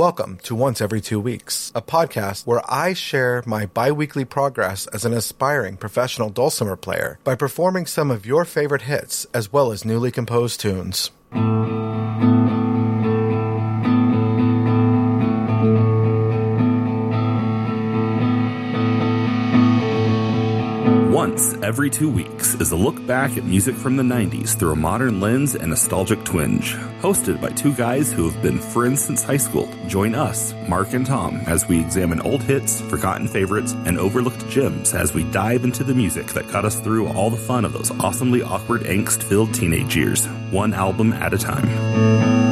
Welcome to Once Every Two Weeks, a podcast where I share my bi weekly progress as an aspiring professional dulcimer player by performing some of your favorite hits as well as newly composed tunes. Once every two weeks is a look back at music from the 90s through a modern lens and nostalgic twinge. Hosted by two guys who have been friends since high school. Join us, Mark and Thom, as we examine old hits, forgotten favorites, and overlooked gems as we dive into the music that got us through all the fun of those awesomely awkward, angst filled teenage years, one album at a time.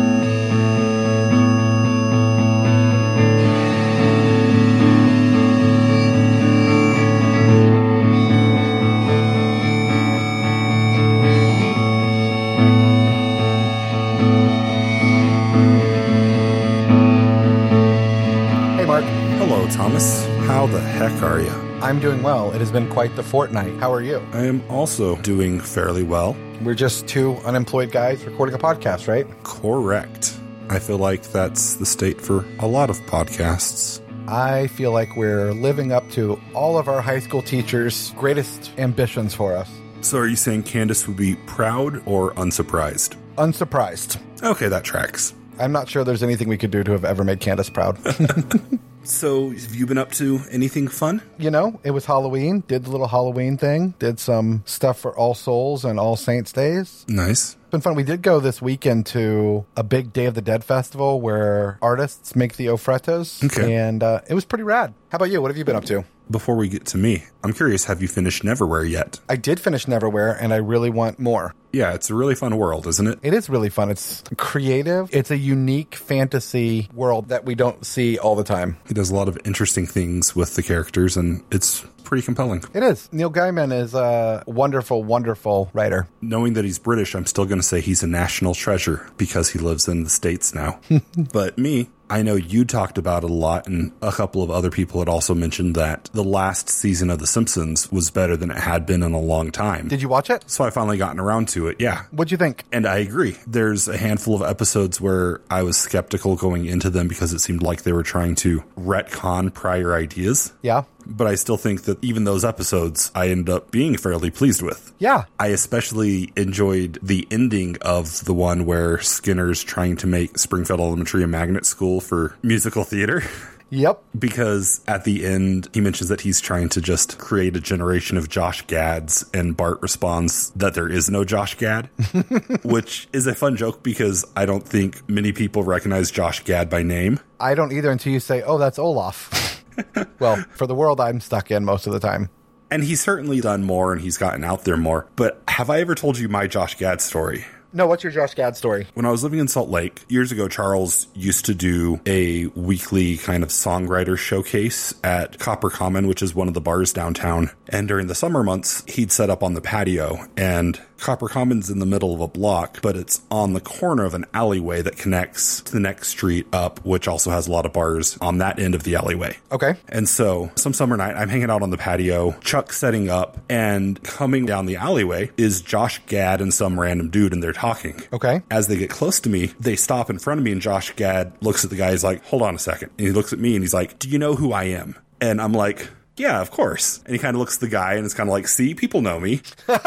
I'm doing well. It has been quite the fortnight. How are you? I am also doing fairly well. We're just two unemployed guys recording a podcast, right? Correct. I feel like that's the state for a lot of podcasts. I feel like we're living up to all of our high school teachers' greatest ambitions for us. So, are you saying Candace would be proud or unsurprised? Unsurprised. Okay, that tracks. I'm not sure there's anything we could do to have ever made Candace proud. So, have you been up to anything fun? you know, it was Halloween, did the little Halloween thing, did some stuff for All Souls and All Saints Days. Nice. It's been fun. We did go this weekend to a big Day of the Dead festival where artists make the ofrendas. Okay. And uh, it was pretty rad. How about you? What have you been up to? Before we get to me, I'm curious have you finished Neverwhere yet? I did finish Neverwhere and I really want more. Yeah, it's a really fun world, isn't it? It is really fun. It's creative. It's a unique fantasy world that we don't see all the time. He does a lot of interesting things with the characters, and it's pretty compelling. It is. Neil Gaiman is a wonderful, wonderful writer. Knowing that he's British, I'm still going to say he's a national treasure because he lives in the States now. but me, I know you talked about it a lot, and a couple of other people had also mentioned that the last season of The Simpsons was better than it had been in a long time. Did you watch it? so I finally gotten around to it, yeah. What'd you think? And I agree. There's a handful of episodes where I was skeptical going into them because it seemed like they were trying to retcon prior ideas. Yeah. But I still think that even those episodes I ended up being fairly pleased with. Yeah. I especially enjoyed the ending of the one where Skinner's trying to make Springfield Elementary a magnet school for musical theater. Yep. Because at the end, he mentions that he's trying to just create a generation of Josh Gads, and Bart responds that there is no Josh Gad, which is a fun joke because I don't think many people recognize Josh Gad by name. I don't either until you say, oh, that's Olaf. well, for the world I'm stuck in most of the time. And he's certainly done more and he's gotten out there more. But have I ever told you my Josh Gad story? No, what's your Josh Gad story? When I was living in Salt Lake years ago, Charles used to do a weekly kind of songwriter showcase at Copper Common, which is one of the bars downtown. And during the summer months, he'd set up on the patio and Copper Common's in the middle of a block, but it's on the corner of an alleyway that connects to the next street up, which also has a lot of bars on that end of the alleyway. Okay. And so, some summer night, I'm hanging out on the patio, Chuck setting up, and coming down the alleyway is Josh Gad and some random dude, and they're talking. Okay. As they get close to me, they stop in front of me, and Josh Gad looks at the guy. He's like, Hold on a second. And he looks at me and he's like, Do you know who I am? And I'm like, Yeah, of course. And he kind of looks at the guy and it's kind of like, See, people know me.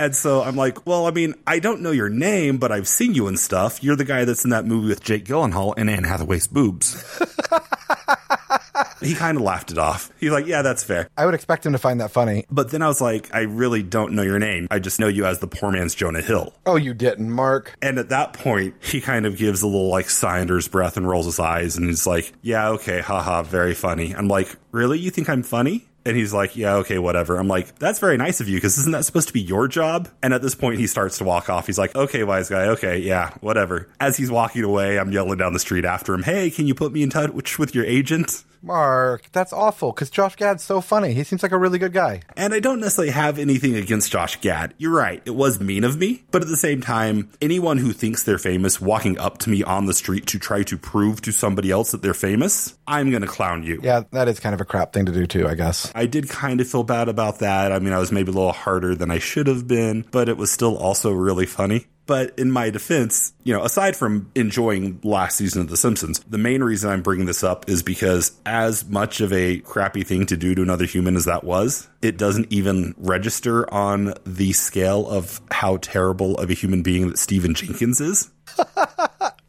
And so I'm like, well, I mean, I don't know your name, but I've seen you and stuff. You're the guy that's in that movie with Jake Gyllenhaal and Anne Hathaway's boobs. he kind of laughed it off. He's like, yeah, that's fair. I would expect him to find that funny. But then I was like, I really don't know your name. I just know you as the poor man's Jonah Hill. Oh, you didn't, Mark. And at that point, he kind of gives a little like sigh under his breath and rolls his eyes and he's like, yeah, okay, haha, very funny. I'm like, really? You think I'm funny? And he's like, yeah, okay, whatever. I'm like, that's very nice of you because isn't that supposed to be your job? And at this point, he starts to walk off. He's like, okay, wise guy, okay, yeah, whatever. As he's walking away, I'm yelling down the street after him, hey, can you put me in touch with your agent? Mark, that's awful because Josh Gad's so funny. He seems like a really good guy. And I don't necessarily have anything against Josh Gad. You're right, it was mean of me. But at the same time, anyone who thinks they're famous walking up to me on the street to try to prove to somebody else that they're famous, I'm going to clown you. Yeah, that is kind of a crap thing to do too, I guess. I did kind of feel bad about that. I mean, I was maybe a little harder than I should have been, but it was still also really funny. But in my defense, you know, aside from enjoying last season of The Simpsons, the main reason I'm bringing this up is because as much of a crappy thing to do to another human as that was, it doesn't even register on the scale of how terrible of a human being that Stephan Jenkins is.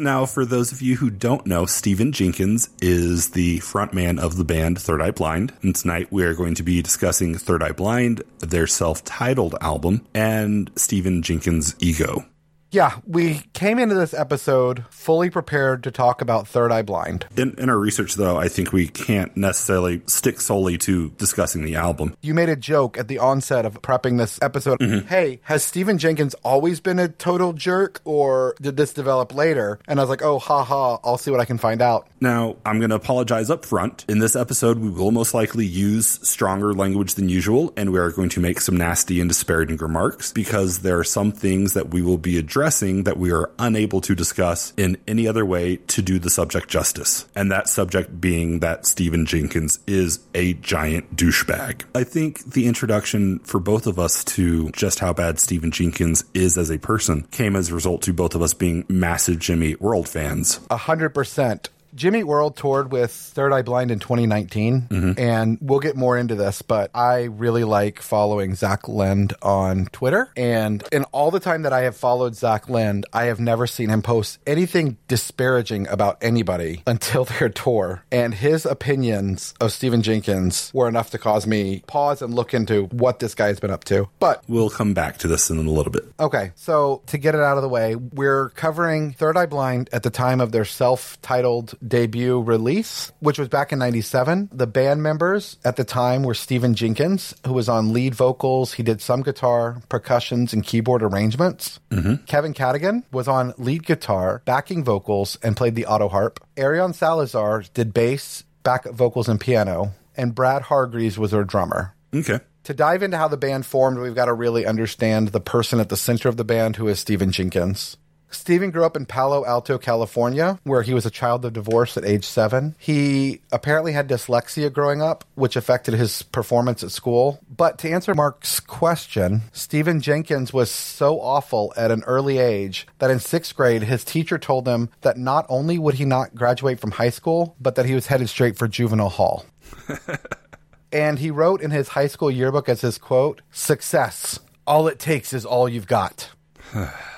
Now, for those of you who don't know, Stephan Jenkins is the frontman of the band Third Eye Blind. And tonight we are going to be discussing Third Eye Blind, their self titled album, and Stephan Jenkins' ego. Yeah, we came into this episode fully prepared to talk about Third Eye Blind. In, in, our research, though, I think we can't necessarily stick solely to discussing the album. You made a joke at the onset of prepping this episode. Mm-hmm. Hey, has Stephan Jenkins always been a total jerk, or did this develop later? And I was like, oh, ha ha, I'll see what I can find out. Now, I'm going to apologize up front. In this episode, we will most likely use stronger language than usual, and we are going to make some nasty and disparaging remarks because there are some things that we will be addressing addressing that we are unable to discuss in any other way to do the subject justice. And that subject being that Stephan Jenkins is a giant douchebag. I think the introduction for both of us to just how bad Stephan Jenkins is as a person came as a result to both of us being massive Jimmy World fans. A hundred percent. Jimmy World toured with Third Eye Blind in 2019, mm-hmm. and we'll get more into this, but I really like following Zach Lind on Twitter. And in all the time that I have followed Zach Lind, I have never seen him post anything disparaging about anybody until their tour. And his opinions of Stephan Jenkins were enough to cause me pause and look into what this guy's been up to. But we'll come back to this in a little bit. Okay, so to get it out of the way, we're covering Third Eye Blind at the time of their self titled debut release, which was back in 97. The band members at the time were Stephan Jenkins, who was on lead vocals. He did some guitar, percussions, and keyboard arrangements. Mm-hmm. Kevin Cadogan was on lead guitar, backing vocals, and played the auto harp. Arion Salazar did bass, back vocals, and piano. And Brad Hargreaves was their drummer. Okay to dive into how the band formed, we've got to really understand the person at the center of the band, who is Stephan Jenkins. Stephan grew up in Palo Alto, California, where he was a child of divorce at age seven. He apparently had dyslexia growing up, which affected his performance at school. But to answer Mark's question, Stephan Jenkins was so awful at an early age that in sixth grade, his teacher told him that not only would he not graduate from high school, but that he was headed straight for juvenile hall. and he wrote in his high school yearbook as his quote, success. All it takes is all you've got.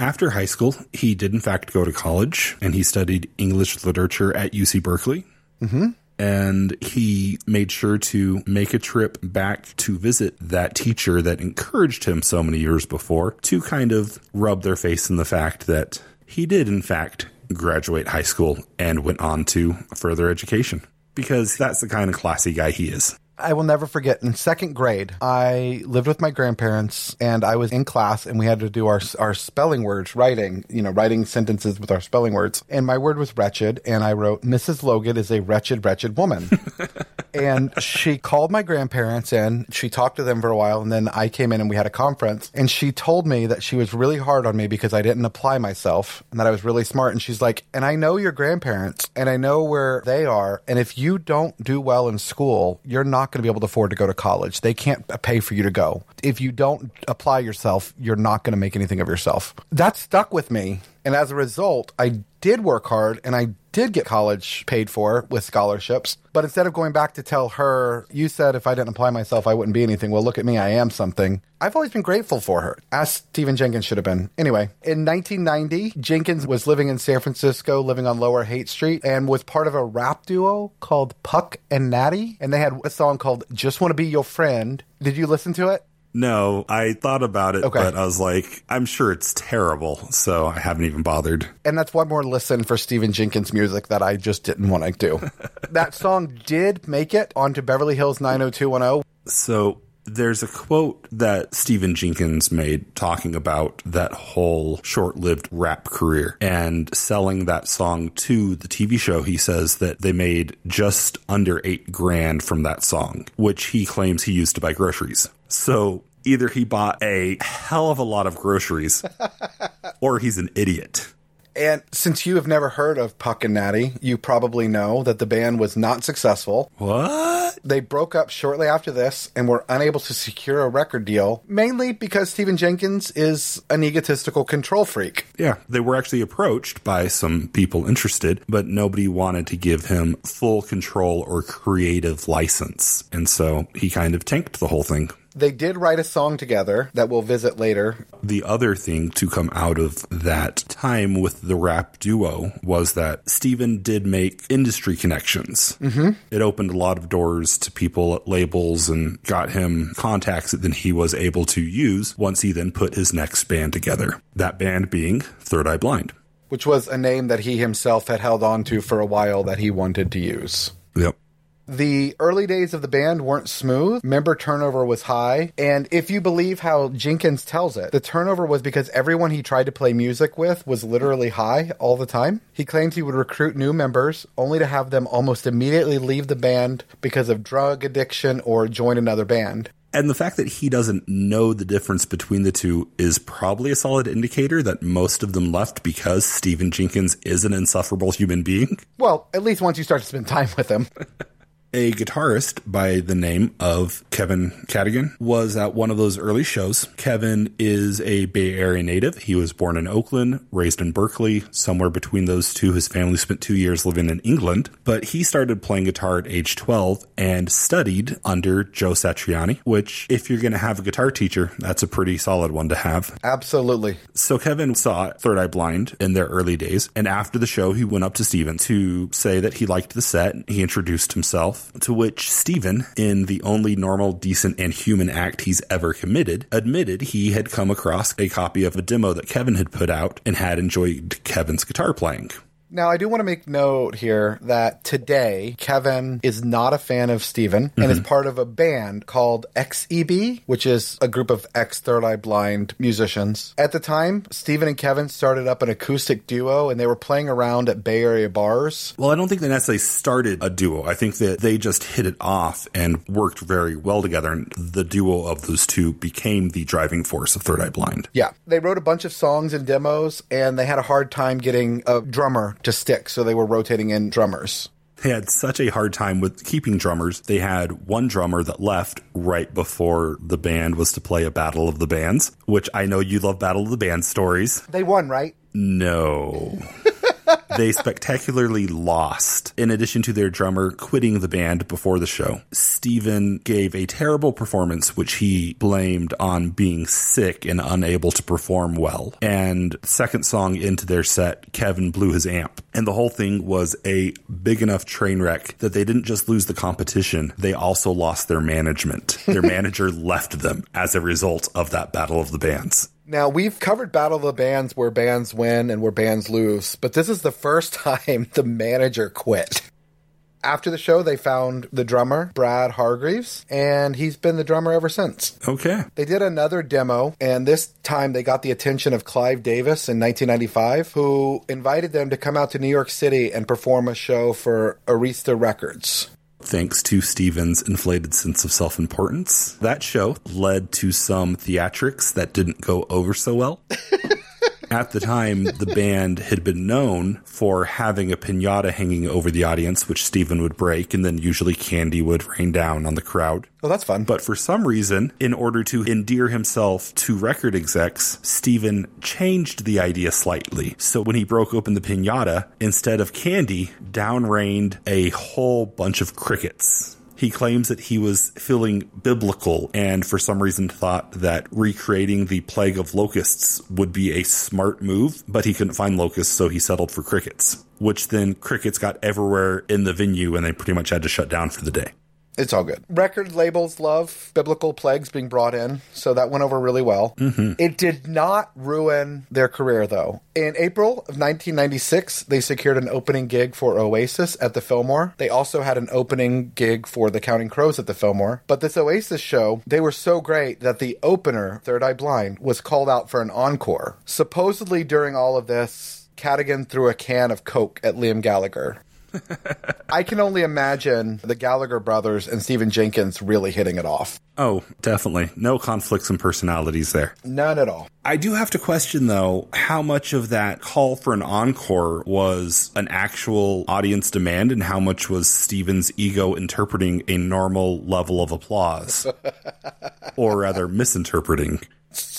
After high school, he did in fact go to college and he studied English literature at UC Berkeley. Mm-hmm. And he made sure to make a trip back to visit that teacher that encouraged him so many years before to kind of rub their face in the fact that he did, in fact, graduate high school and went on to further education because that's the kind of classy guy he is. I will never forget in second grade, I lived with my grandparents and I was in class and we had to do our, our spelling words, writing, you know, writing sentences with our spelling words. And my word was wretched. And I wrote, Mrs. Logan is a wretched, wretched woman. and she called my grandparents in. She talked to them for a while. And then I came in and we had a conference. And she told me that she was really hard on me because I didn't apply myself and that I was really smart. And she's like, and I know your grandparents and I know where they are. And if you don't do well in school, you're not going to be able to afford to go to college. They can't pay for you to go. If you don't apply yourself, you're not going to make anything of yourself. That stuck with me. And as a result, I did work hard and I did get college paid for with scholarships. But instead of going back to tell her, you said if I didn't apply myself, I wouldn't be anything. Well, look at me, I am something. I've always been grateful for her, as Stephan Jenkins should have been. Anyway, in 1990, Jenkins was living in San Francisco, living on Lower Haight Street, and was part of a rap duo called Puck and Natty. And they had a song called Just Want to Be Your Friend. Did you listen to it? No, I thought about it, okay. but I was like, I'm sure it's terrible, so I haven't even bothered. And that's one more listen for Stephan Jenkins music that I just didn't want to do. that song did make it onto Beverly Hills 90210. So there's a quote that Stephan Jenkins made talking about that whole short lived rap career and selling that song to the TV show. He says that they made just under eight grand from that song, which he claims he used to buy groceries. So either he bought a hell of a lot of groceries or he's an idiot. And since you have never heard of Puck and Natty, you probably know that the band was not successful. What? They broke up shortly after this and were unable to secure a record deal, mainly because Stephan Jenkins is an egotistical control freak. Yeah, they were actually approached by some people interested, but nobody wanted to give him full control or creative license. And so he kind of tanked the whole thing. They did write a song together that we'll visit later. The other thing to come out of that time with the rap duo was that Stephan did make industry connections. Mm-hmm. It opened a lot of doors to people at labels and got him contacts that then he was able to use once he then put his next band together. That band being Third Eye Blind. Which was a name that he himself had held on to for a while that he wanted to use. Yep. The early days of the band weren't smooth. Member turnover was high. And if you believe how Jenkins tells it, the turnover was because everyone he tried to play music with was literally high all the time. He claims he would recruit new members only to have them almost immediately leave the band because of drug addiction or join another band. And the fact that he doesn't know the difference between the two is probably a solid indicator that most of them left because Stephan Jenkins is an insufferable human being. Well, at least once you start to spend time with him. a guitarist by the name of Kevin Cadogan was at one of those early shows. Kevin is a Bay Area native. He was born in Oakland, raised in Berkeley. Somewhere between those two, his family spent two years living in England. But he started playing guitar at age 12 and studied under Joe Satriani, which, if you're going to have a guitar teacher, that's a pretty solid one to have. Absolutely. So Kevin saw Third Eye Blind in their early days. And after the show, he went up to Stephan to say that he liked the set. He introduced himself to which Stephan, in the only normal, decent, and human act he's ever committed, admitted he had come across a copy of a demo that Kevin had put out and had enjoyed Kevin's guitar playing. Now, I do want to make note here that today Kevin is not a fan of Stephan and is mm-hmm. part of a band called XEB, which is a group of ex Third Eye Blind musicians. At the time, Stephan and Kevin started up an acoustic duo and they were playing around at Bay Area bars. Well, I don't think they necessarily started a duo. I think that they just hit it off and worked very well together. And the duo of those two became the driving force of Third Eye Blind. Yeah. They wrote a bunch of songs and demos and they had a hard time getting a drummer to stick, so they were rotating in drummers. They had such a hard time with keeping drummers. They had one drummer that left right before the band was to play a Battle of the Bands, which I know you love Battle of the Bands stories. They won, right? No. they spectacularly lost, in addition to their drummer quitting the band before the show. Stephan gave a terrible performance, which he blamed on being sick and unable to perform well. And second song into their set, Kevin blew his amp. And the whole thing was a big enough train wreck that they didn't just lose the competition, they also lost their management. Their manager left them as a result of that battle of the bands. Now, we've covered Battle of the Bands where bands win and where bands lose, but this is the first time the manager quit. After the show, they found the drummer, Brad Hargreaves, and he's been the drummer ever since. Okay. They did another demo, and this time they got the attention of Clive Davis in 1995, who invited them to come out to New York City and perform a show for Arista Records. Thanks to Stephan's inflated sense of self importance, that show led to some theatrics that didn't go over so well. At the time, the band had been known for having a pinata hanging over the audience, which Stephan would break, and then usually candy would rain down on the crowd. Oh, that's fun. But for some reason, in order to endear himself to record execs, Stephan changed the idea slightly. So when he broke open the pinata, instead of candy, down rained a whole bunch of crickets. He claims that he was feeling biblical and for some reason thought that recreating the plague of locusts would be a smart move, but he couldn't find locusts, so he settled for crickets, which then crickets got everywhere in the venue and they pretty much had to shut down for the day. It's all good. Record labels love biblical plagues being brought in, so that went over really well. Mm-hmm. It did not ruin their career, though. In April of 1996, they secured an opening gig for Oasis at the Fillmore. They also had an opening gig for the Counting Crows at the Fillmore. But this Oasis show, they were so great that the opener, Third Eye Blind, was called out for an encore. Supposedly, during all of this, Cadogan threw a can of Coke at Liam Gallagher. I can only imagine the Gallagher brothers and Stephan Jenkins really hitting it off. Oh, definitely. No conflicts in personalities there. None at all. I do have to question, though, how much of that call for an encore was an actual audience demand and how much was Stephan's ego interpreting a normal level of applause? or rather, misinterpreting.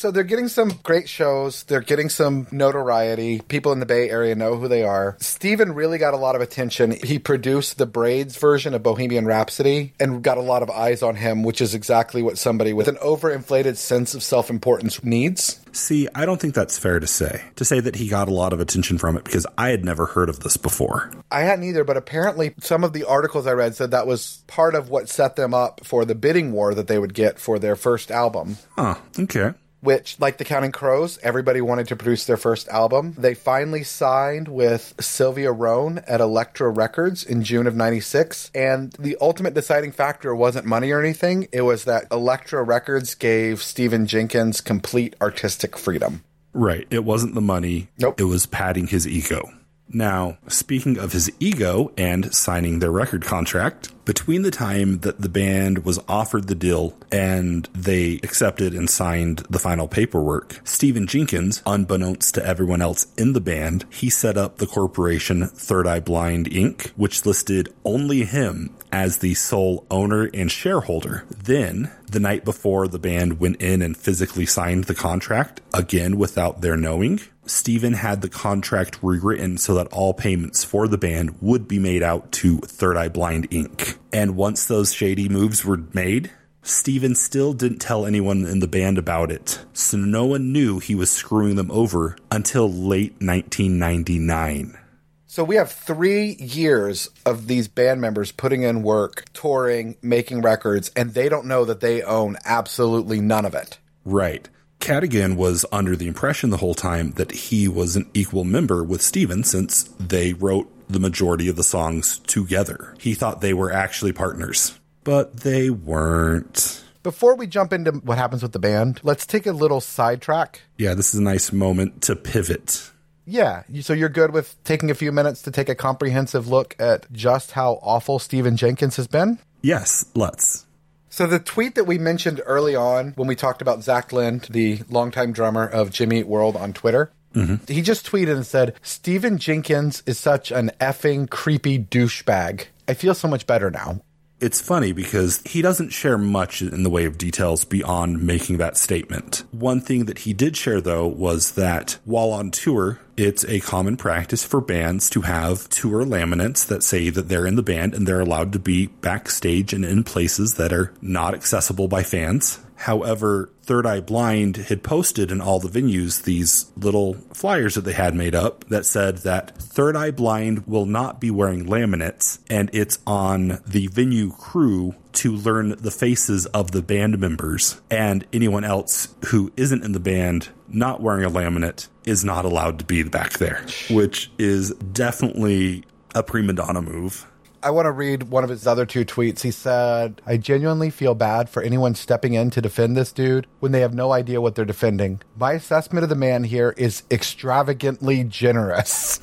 So they're getting some great shows. They're getting some notoriety. People in the Bay Area know who they are. Stephan really got a lot of attention. He produced the Braids version of Bohemian Rhapsody and got a lot of eyes on him, which is exactly what somebody with an overinflated sense of self importance needs. See, I don't think that's fair to say. To say that he got a lot of attention from it because I had never heard of this before. I hadn't either, but apparently some of the articles I read said that was part of what set them up for the bidding war that they would get for their first album. Huh, okay which, like the Counting Crows, everybody wanted to produce their first album. They finally signed with Sylvia Rhone at Elektra Records in June of 96. And the ultimate deciding factor wasn't money or anything, it was that Elektra Records gave Stephan Jenkins complete artistic freedom. Right. It wasn't the money. Nope. It was padding his ego. Now, speaking of his ego and signing their record contract, between the time that the band was offered the deal and they accepted and signed the final paperwork, Stephan Jenkins, unbeknownst to everyone else in the band, he set up the corporation Third Eye Blind Inc., which listed only him as the sole owner and shareholder. Then, the night before the band went in and physically signed the contract, again without their knowing, Stephan had the contract rewritten so that all payments for the band would be made out to Third Eye Blind Inc. And once those shady moves were made, Stephan still didn't tell anyone in the band about it. So no one knew he was screwing them over until late 1999. So we have three years of these band members putting in work, touring, making records, and they don't know that they own absolutely none of it. Right. Cadogan was under the impression the whole time that he was an equal member with Stephan since they wrote the majority of the songs together. He thought they were actually partners, but they weren't. Before we jump into what happens with the band, let's take a little sidetrack. Yeah, this is a nice moment to pivot. Yeah, so you're good with taking a few minutes to take a comprehensive look at just how awful Stephan Jenkins has been? Yes, let's. So the tweet that we mentioned early on when we talked about Zach Lind, the longtime drummer of Jimmy Eat World on Twitter, mm-hmm. he just tweeted and said, Stephan Jenkins is such an effing creepy douchebag. I feel so much better now it's funny because he doesn't share much in the way of details beyond making that statement. One thing that he did share, though, was that while on tour, it's a common practice for bands to have tour laminates that say that they're in the band and they're allowed to be backstage and in places that are not accessible by fans. However, Third Eye Blind had posted in all the venues these little flyers that they had made up that said that Third Eye Blind will not be wearing laminates and it's on the venue crew to learn the faces of the band members and anyone else who isn't in the band not wearing a laminate is not allowed to be back there, which is definitely a prima donna move. I want to read one of his other two tweets. He said, I genuinely feel bad for anyone stepping in to defend this dude when they have no idea what they're defending. My assessment of the man here is extravagantly generous.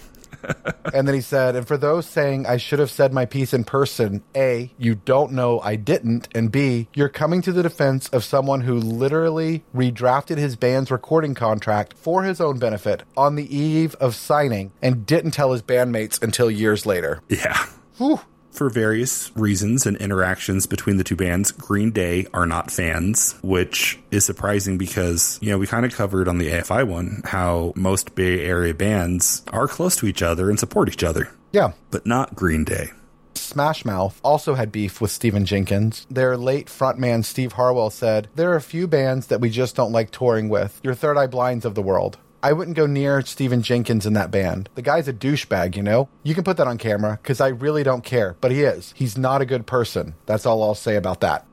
and then he said, and for those saying I should have said my piece in person, A, you don't know I didn't, and B, you're coming to the defense of someone who literally redrafted his band's recording contract for his own benefit on the eve of signing and didn't tell his bandmates until years later. Yeah. Whew. For various reasons and interactions between the two bands, Green Day are not fans, which is surprising because, you know, we kind of covered on the AFI one how most Bay Area bands are close to each other and support each other. Yeah. But not Green Day. Smash Mouth also had beef with Stephan Jenkins. Their late frontman Steve Harwell said, There are a few bands that we just don't like touring with. Your Third Eye Blinds of the world. I wouldn't go near Stephan Jenkins in that band. The guy's a douchebag, you know? You can put that on camera because I really don't care, but he is. He's not a good person. That's all I'll say about that.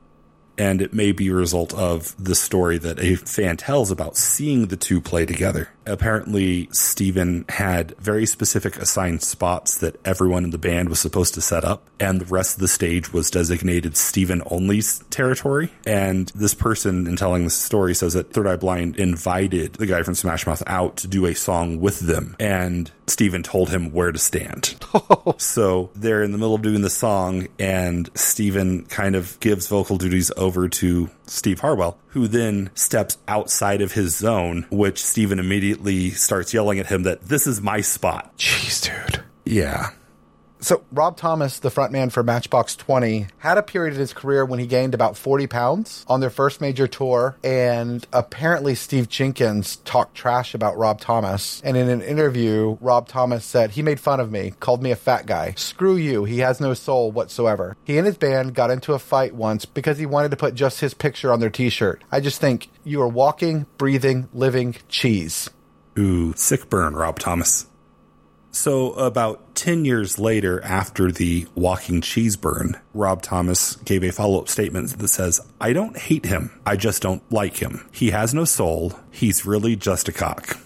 And it may be a result of the story that a fan tells about seeing the two play together. Apparently, Stephan had very specific assigned spots that everyone in the band was supposed to set up, and the rest of the stage was designated Stephan only's territory. And this person, in telling the story, says that Third Eye Blind invited the guy from Smash Mouth out to do a song with them, and Stephan told him where to stand. so they're in the middle of doing the song, and Stephan kind of gives vocal duties over to Steve Harwell, who then steps outside of his zone, which Stephan immediately starts yelling at him that this is my spot. Jeez, dude. Yeah. So, Rob Thomas, the frontman for Matchbox 20, had a period in his career when he gained about 40 pounds on their first major tour. And apparently, Steve Jenkins talked trash about Rob Thomas. And in an interview, Rob Thomas said, He made fun of me, called me a fat guy. Screw you, he has no soul whatsoever. He and his band got into a fight once because he wanted to put just his picture on their t shirt. I just think you are walking, breathing, living cheese. Ooh, sick burn, Rob Thomas. So, about 10 years later, after the walking cheese burn, Rob Thomas gave a follow up statement that says, I don't hate him. I just don't like him. He has no soul. He's really just a cock.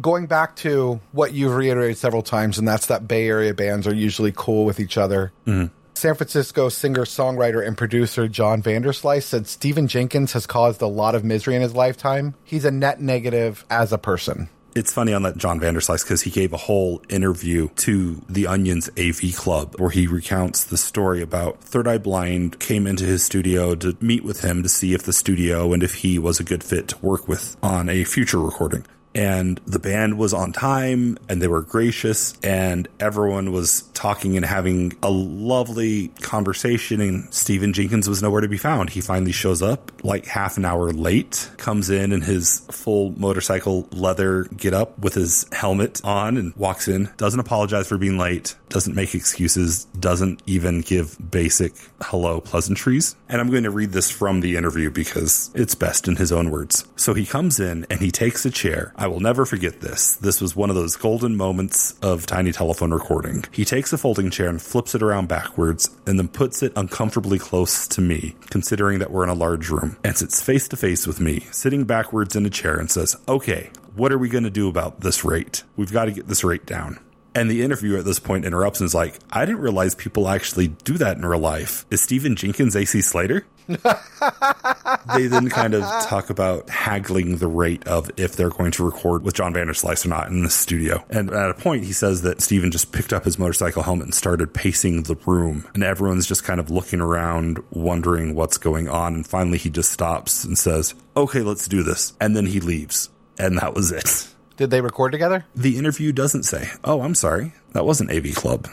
Going back to what you've reiterated several times, and that's that Bay Area bands are usually cool with each other. Mm-hmm. San Francisco singer, songwriter, and producer John Vanderslice said Stephan Jenkins has caused a lot of misery in his lifetime. He's a net negative as a person. It's funny on that John Vanderslice because he gave a whole interview to the Onion's AV Club where he recounts the story about Third Eye Blind came into his studio to meet with him to see if the studio and if he was a good fit to work with on a future recording. And the band was on time and they were gracious and everyone was talking and having a lovely conversation and Stephan Jenkins was nowhere to be found. He finally shows up like half an hour late, comes in in his full motorcycle leather get up with his helmet on and walks in, doesn't apologize for being late, doesn't make excuses, doesn't even give basic hello pleasantries. And I'm going to read this from the interview because it's best in his own words. So he comes in and he takes a chair. I will never forget this. This was one of those golden moments of tiny telephone recording. He takes a folding chair and flips it around backwards and then puts it uncomfortably close to me, considering that we're in a large room, and sits face to face with me, sitting backwards in a chair and says, Okay, what are we going to do about this rate? We've got to get this rate down. And the interviewer at this point interrupts and is like, I didn't realize people actually do that in real life. Is Stephan Jenkins AC Slater? they then kind of talk about haggling the rate of if they're going to record with John Vanderslice or not in the studio. And at a point, he says that Stephan just picked up his motorcycle helmet and started pacing the room. And everyone's just kind of looking around, wondering what's going on. And finally, he just stops and says, Okay, let's do this. And then he leaves. And that was it. Did they record together? The interview doesn't say, Oh, I'm sorry. That wasn't AV Club.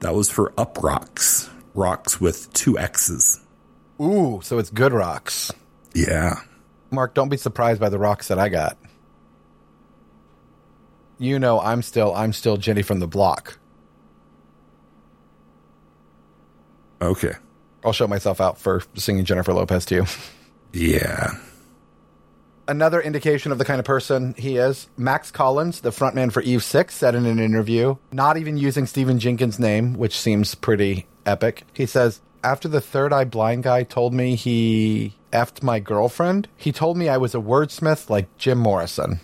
That was for Uproxx. Rocks with two X's. Ooh, so it's good rocks. Yeah. Mark, don't be surprised by the rocks that I got. You know, I'm still I'm still Jenny from the block. Okay. I'll show myself out for singing Jennifer Lopez to you. Yeah. Another indication of the kind of person he is, Max Collins, the frontman for Eve 6, said in an interview, not even using Stephan Jenkins' name, which seems pretty epic. He says, After the third eye blind guy told me he effed my girlfriend, he told me I was a wordsmith like Jim Morrison.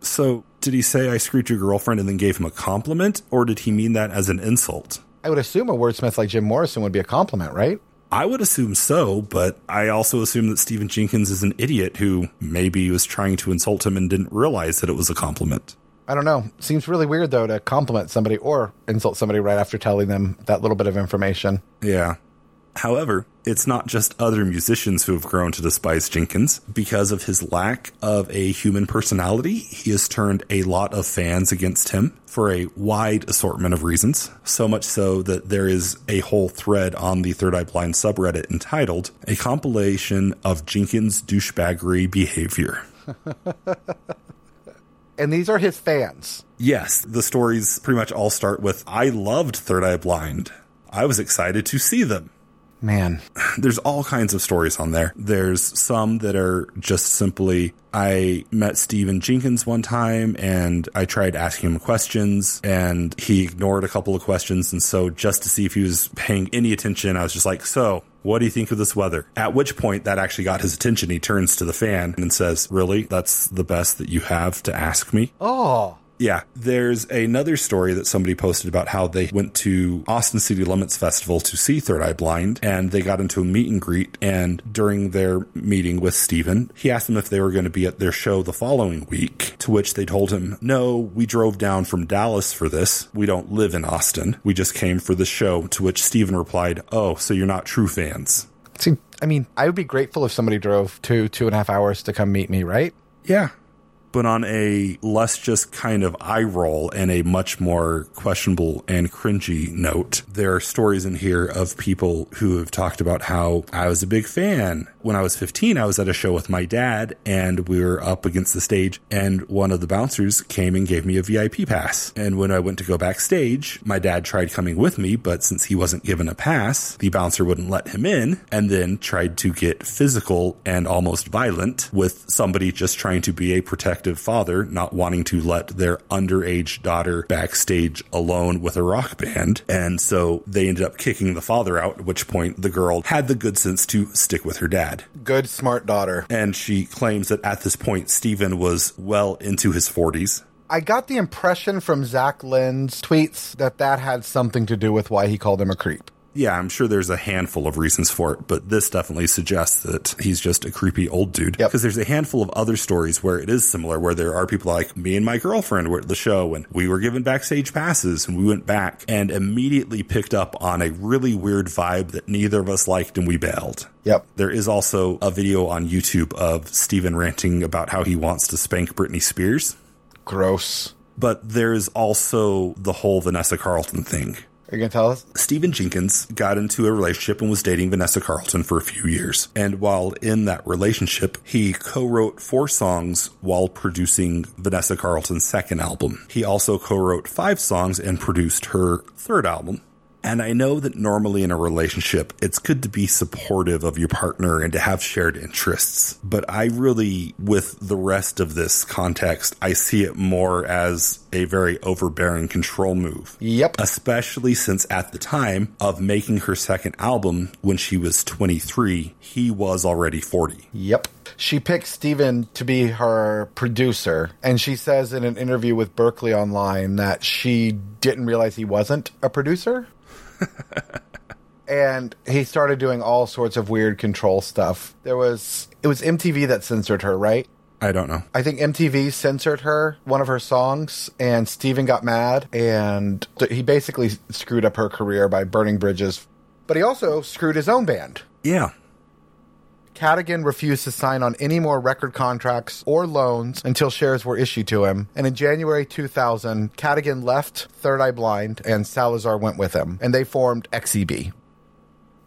So, did he say I screwed your girlfriend and then gave him a compliment, or did he mean that as an insult? I would assume a wordsmith like Jim Morrison would be a compliment, right? I would assume so, but I also assume that Stephan Jenkins is an idiot who maybe was trying to insult him and didn't realize that it was a compliment. I don't know. Seems really weird though to compliment somebody or insult somebody right after telling them that little bit of information. Yeah. However, it's not just other musicians who have grown to despise Jenkins. Because of his lack of a human personality, he has turned a lot of fans against him for a wide assortment of reasons. So much so that there is a whole thread on the Third Eye Blind subreddit entitled A Compilation of Jenkins Douchebaggery Behavior. And these are his fans. Yes, the stories pretty much all start with I loved Third Eye Blind. I was excited to see them. Man. There's all kinds of stories on there. There's some that are just simply I met Stephan Jenkins one time and I tried asking him questions and he ignored a couple of questions. And so just to see if he was paying any attention, I was just like, so what do you think of this weather? At which point that actually got his attention. He turns to the fan and says, really? That's the best that you have to ask me? Oh. Yeah. There's another story that somebody posted about how they went to Austin City Limits Festival to see Third Eye Blind and they got into a meet and greet. And during their meeting with Stephan, he asked them if they were going to be at their show the following week, to which they told him, no, we drove down from Dallas for this. We don't live in Austin. We just came for the show. To which Stephan replied, oh, so you're not true fans. See, I mean, I would be grateful if somebody drove two, two and a half hours to come meet me, right? Yeah but on a less just kind of eye roll and a much more questionable and cringy note, there are stories in here of people who have talked about how I was a big fan. When I was 15, I was at a show with my dad and we were up against the stage and one of the bouncers came and gave me a VIP pass. And when I went to go backstage, my dad tried coming with me, but since he wasn't given a pass, the bouncer wouldn't let him in and then tried to get physical and almost violent with somebody just trying to be a protector father not wanting to let their underage daughter backstage alone with a rock band. And so they ended up kicking the father out, at which point the girl had the good sense to stick with her dad. Good, smart daughter. And she claims that at this point, Stephan was well into his 40s. I got the impression from Zach Lind's tweets that that had something to do with why he called him a creep yeah, I'm sure there's a handful of reasons for it, but this definitely suggests that he's just a creepy old dude. Because yep. there's a handful of other stories where it is similar, where there are people like me and my girlfriend were at the show and we were given backstage passes and we went back and immediately picked up on a really weird vibe that neither of us liked and we bailed. Yep. There is also a video on YouTube of Stephan ranting about how he wants to spank Britney Spears. Gross. But there's also the whole Vanessa Carlton thing are you going to tell us? Stephan Jenkins got into a relationship and was dating Vanessa Carlton for a few years. And while in that relationship, he co-wrote four songs while producing Vanessa Carlton's second album. He also co-wrote five songs and produced her third album. And I know that normally in a relationship, it's good to be supportive of your partner and to have shared interests. But I really, with the rest of this context, I see it more as a very overbearing control move. Yep. Especially since at the time of making her second album, when she was 23, he was already 40. Yep. She picked Stephan to be her producer, and she says in an interview with Berkeley Online that she didn't realize he wasn't a producer. And he started doing all sorts of weird control stuff. There was it was MTV that censored her, right? I don't know. I think MTV censored her one of her songs, and Stephan got mad, and he basically screwed up her career by burning bridges. But he also screwed his own band. Yeah. Cadogan refused to sign on any more record contracts or loans until shares were issued to him. And in January 2000, Cadogan left Third Eye Blind and Salazar went with him, and they formed XEB.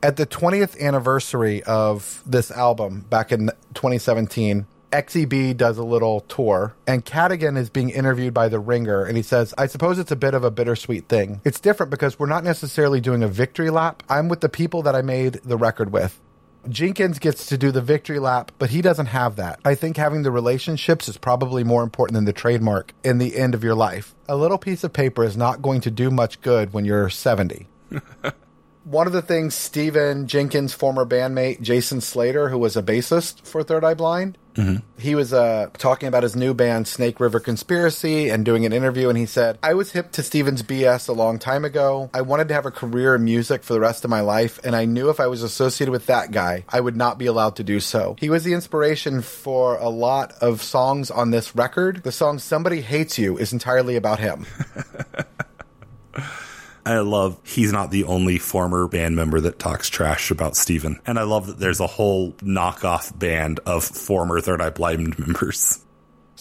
At the 20th anniversary of this album back in 2017, XEB does a little tour, and Cadogan is being interviewed by The Ringer, and he says, I suppose it's a bit of a bittersweet thing. It's different because we're not necessarily doing a victory lap. I'm with the people that I made the record with. Jenkins gets to do the victory lap, but he doesn't have that. I think having the relationships is probably more important than the trademark in the end of your life. A little piece of paper is not going to do much good when you're 70. One of the things Stephan Jenkins' former bandmate Jason Slater, who was a bassist for Third Eye Blind, Mm-hmm. He was uh, talking about his new band, Snake River Conspiracy, and doing an interview. And he said, I was hip to Stephan's BS a long time ago. I wanted to have a career in music for the rest of my life. And I knew if I was associated with that guy, I would not be allowed to do so. He was the inspiration for a lot of songs on this record. The song Somebody Hates You is entirely about him. I love he's not the only former band member that talks trash about Stephan. And I love that there's a whole knockoff band of former Third Eye Blind members.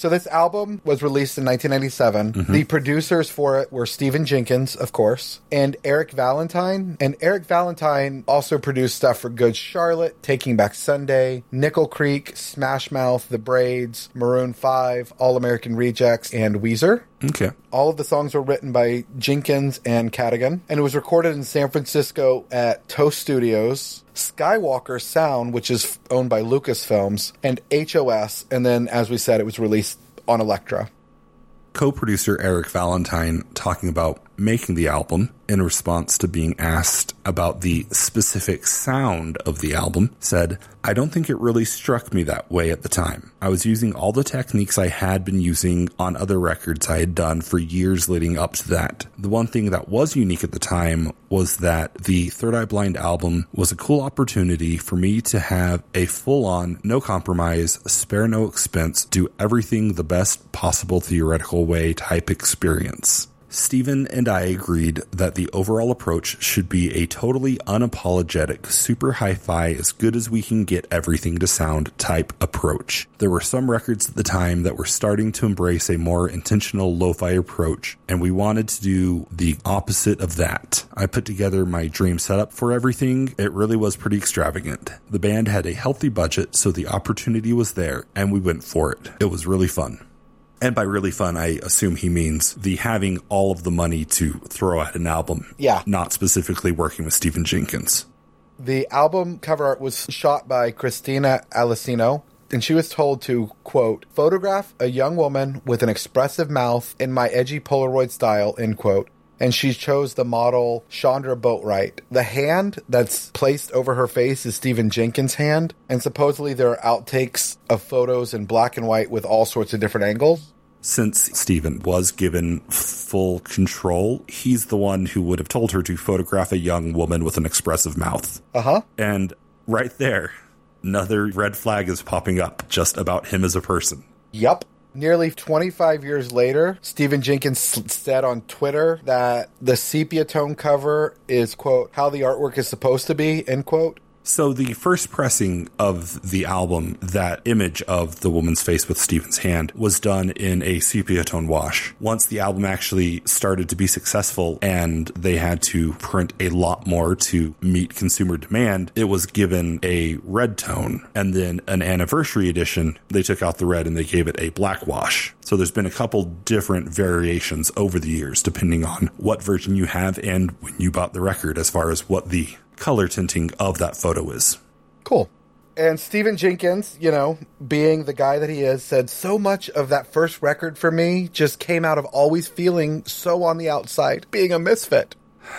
So this album was released in 1997. Mm-hmm. The producers for it were Stephan Jenkins, of course, and Eric Valentine. And Eric Valentine also produced stuff for Good Charlotte, Taking Back Sunday, Nickel Creek, Smash Mouth, The Braids, Maroon 5, All American Rejects, and Weezer. Okay. All of the songs were written by Jenkins and Cadogan, and it was recorded in San Francisco at Toast Studios, Skywalker Sound, which is owned by Lucasfilms, and HOS, and then, as we said, it was released on Elektra. Co producer Eric Valentine talking about making the album in response to being asked about the specific sound of the album said, I don't think it really struck me that way at the time. I was using all the techniques I had been using on other records I had done for years leading up to that. The one thing that was unique at the time was that the Third Eye Blind album was a cool opportunity for me to have a full on, no compromise, spare no expense, do everything the best possible theoretical way type experience. Stephan and I agreed that the overall approach should be a totally unapologetic, super hi fi, as good as we can get everything to sound type approach. There were some records at the time that were starting to embrace a more intentional lo fi approach, and we wanted to do the opposite of that. I put together my dream setup for everything. It really was pretty extravagant. The band had a healthy budget, so the opportunity was there, and we went for it. It was really fun. And by really fun, I assume he means the having all of the money to throw at an album. Yeah. Not specifically working with Stephan Jenkins. The album cover art was shot by Christina Alessino, and she was told to, quote, photograph a young woman with an expressive mouth in my edgy Polaroid style, end quote. And she chose the model Chandra Boatwright. The hand that's placed over her face is Stephan Jenkins' hand, and supposedly there are outtakes of photos in black and white with all sorts of different angles. Since Stephan was given full control, he's the one who would have told her to photograph a young woman with an expressive mouth. Uh huh. And right there, another red flag is popping up just about him as a person. Yup. Nearly 25 years later, Stephan Jenkins said on Twitter that the sepia tone cover is, quote, how the artwork is supposed to be, end quote. So the first pressing of the album, that image of the woman's face with Stephan's hand, was done in a sepia tone wash. Once the album actually started to be successful and they had to print a lot more to meet consumer demand, it was given a red tone. And then an anniversary edition, they took out the red and they gave it a black wash. So there's been a couple different variations over the years, depending on what version you have and when you bought the record, as far as what the color tinting of that photo is. Cool. And Stephan Jenkins, you know, being the guy that he is, said so much of that first record for me just came out of always feeling so on the outside, being a misfit.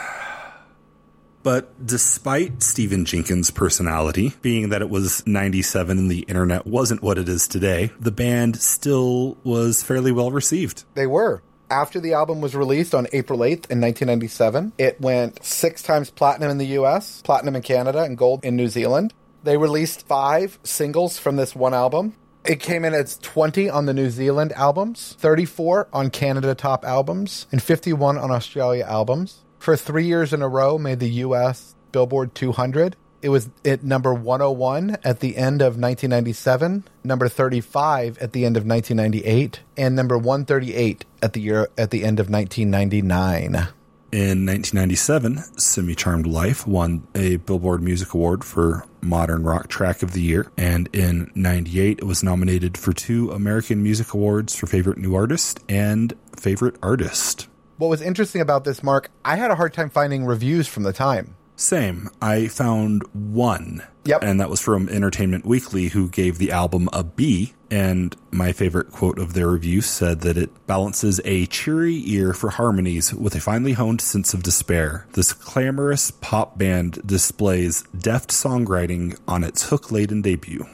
But despite Stephan Jenkins' personality, being that it was 97 and the internet wasn't what it is today, the band still was fairly well received. They were. After the album was released on April 8th in 1997, it went six times platinum in the US, platinum in Canada, and gold in New Zealand. They released five singles from this one album. It came in as 20 on the New Zealand albums, 34 on Canada top albums, and 51 on Australia albums. For three years in a row, made the US Billboard 200. It was at number 101 at the end of 1997, number 35 at the end of 1998, and number 138 at the year at the end of 1999. In 1997, Semi Charmed Life won a Billboard Music Award for Modern Rock Track of the Year. And in 98, it was nominated for two American Music Awards for Favorite New Artist and Favorite Artist. What was interesting about this, Mark, I had a hard time finding reviews from the time. Same. I found one. Yep. And that was from Entertainment Weekly, who gave the album a B. And my favorite quote of their review said that it balances a cheery ear for harmonies with a finely honed sense of despair. This clamorous pop band displays deft songwriting on its hook laden debut.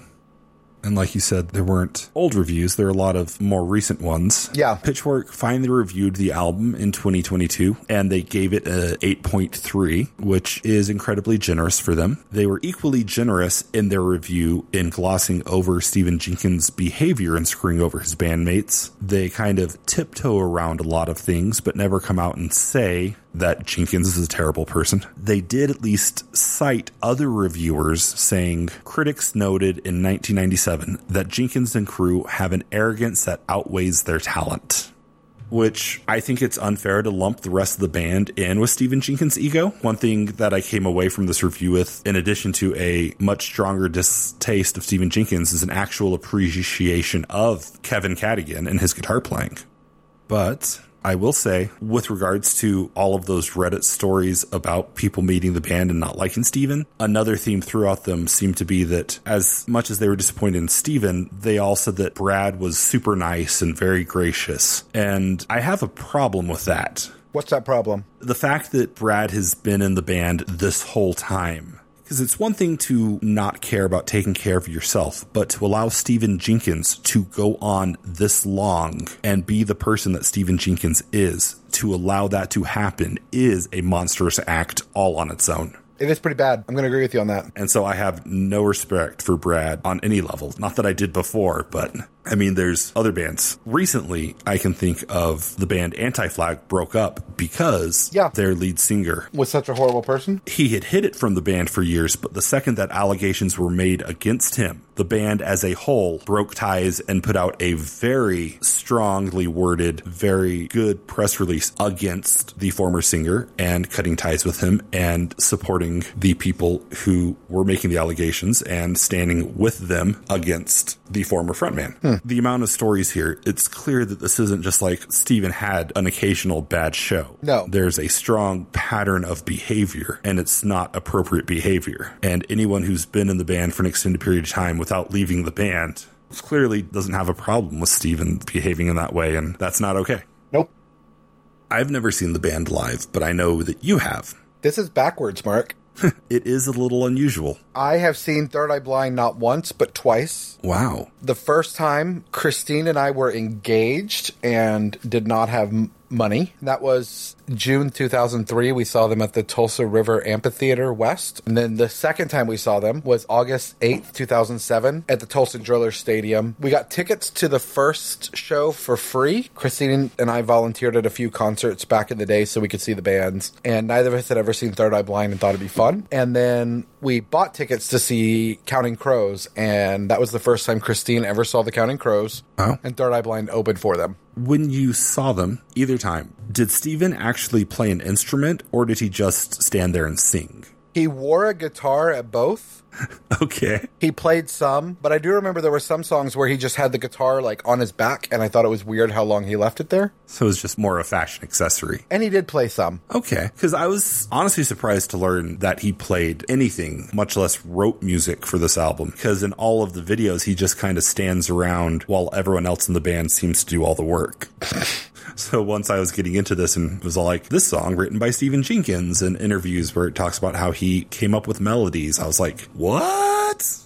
And like you said, there weren't old reviews. There are a lot of more recent ones. Yeah. Pitchfork finally reviewed the album in 2022 and they gave it a 8.3, which is incredibly generous for them. They were equally generous in their review in glossing over Stephan Jenkins' behavior and screwing over his bandmates. They kind of tiptoe around a lot of things, but never come out and say that Jenkins is a terrible person. They did at least cite other reviewers saying critics noted in 1997 that Jenkins and crew have an arrogance that outweighs their talent. Which I think it's unfair to lump the rest of the band in with Stephan Jenkins' ego. One thing that I came away from this review with, in addition to a much stronger distaste of Stephan Jenkins, is an actual appreciation of Kevin Cadogan and his guitar playing. But I will say, with regards to all of those Reddit stories about people meeting the band and not liking Stephan, another theme throughout them seemed to be that as much as they were disappointed in Stephan, they all said that Brad was super nice and very gracious. And I have a problem with that. What's that problem? The fact that Brad has been in the band this whole time because it's one thing to not care about taking care of yourself, but to allow Stephan Jenkins to go on this long and be the person that Stephan Jenkins is, to allow that to happen is a monstrous act all on its own. It is pretty bad. I'm going to agree with you on that. And so I have no respect for Brad on any level. Not that I did before, but I mean, there's other bands. Recently, I can think of the band Anti Flag broke up because Yeah. their lead singer Was such a horrible person? he had hid it from the band for years, but the second that allegations were made against him, the band as a whole broke ties and put out a very strongly worded, very good press release against the former singer and cutting ties with him and supporting the people who were making the allegations and standing with them against the former frontman. Hmm. The amount of stories here, it's clear that this isn't just like Stephan had an occasional bad show. No. There's a strong pattern of behavior and it's not appropriate behavior. And anyone who's been in the band for an extended period of time without leaving the band clearly doesn't have a problem with Stephan behaving in that way and that's not okay. Nope. I've never seen the band live, but I know that you have. This is backwards, Mark. It is a little unusual. I have seen Third Eye Blind not once, but twice. Wow. The first time, Christine and I were engaged and did not have money. That was June 2003. We saw them at the Tulsa River Amphitheater West. And then the second time we saw them was August 8th, 2007 at the Tulsa Driller Stadium. We got tickets to the first show for free. Christine and I volunteered at a few concerts back in the day so we could see the bands. And neither of us had ever seen Third Eye Blind and thought it'd be fun. And then we bought tickets to see Counting Crows. And that was the first time Christine ever saw the Counting Crows. Oh. And Third Eye Blind opened for them. When you saw them, either time, did Stephan actually play an instrument or did he just stand there and sing? He wore a guitar at both. Okay. He played some, but I do remember there were some songs where he just had the guitar like on his back, and I thought it was weird how long he left it there. So it was just more a fashion accessory. And he did play some. Okay. Because I was honestly surprised to learn that he played anything, much less wrote music for this album. Because in all of the videos, he just kind of stands around while everyone else in the band seems to do all the work. So once I was getting into this and was like, this song written by Stephan Jenkins and interviews where it talks about how he came up with melodies, I was like, what?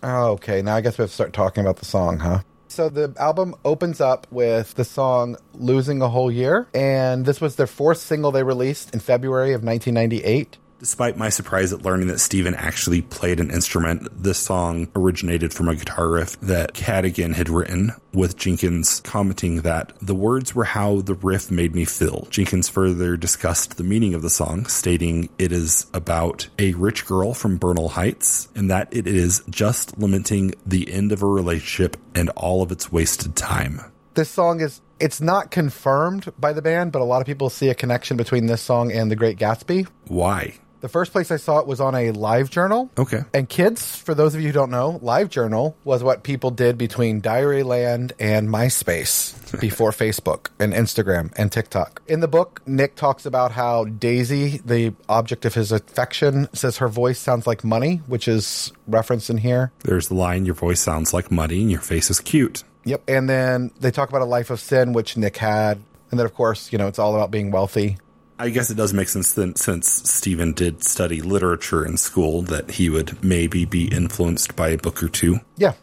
Oh, okay, now I guess we have to start talking about the song, huh? So the album opens up with the song Losing a Whole Year, and this was their fourth single they released in February of 1998. Despite my surprise at learning that Stephan actually played an instrument, this song originated from a guitar riff that Cadogan had written, with Jenkins commenting that the words were how the riff made me feel. Jenkins further discussed the meaning of the song, stating it is about a rich girl from Bernal Heights and that it is just lamenting the end of a relationship and all of its wasted time. This song is it's not confirmed by the band, but a lot of people see a connection between this song and The Great Gatsby. Why? The first place I saw it was on a live journal. Okay. And kids, for those of you who don't know, Live Journal was what people did between Diaryland and MySpace before Facebook and Instagram and TikTok. In the book, Nick talks about how Daisy, the object of his affection, says her voice sounds like money, which is referenced in here. There's the line, your voice sounds like money and your face is cute. Yep. And then they talk about a life of sin, which Nick had. And then, of course, you know, it's all about being wealthy. I guess it does make sense then, since Stephan did study literature in school that he would maybe be influenced by a book or two. Yeah.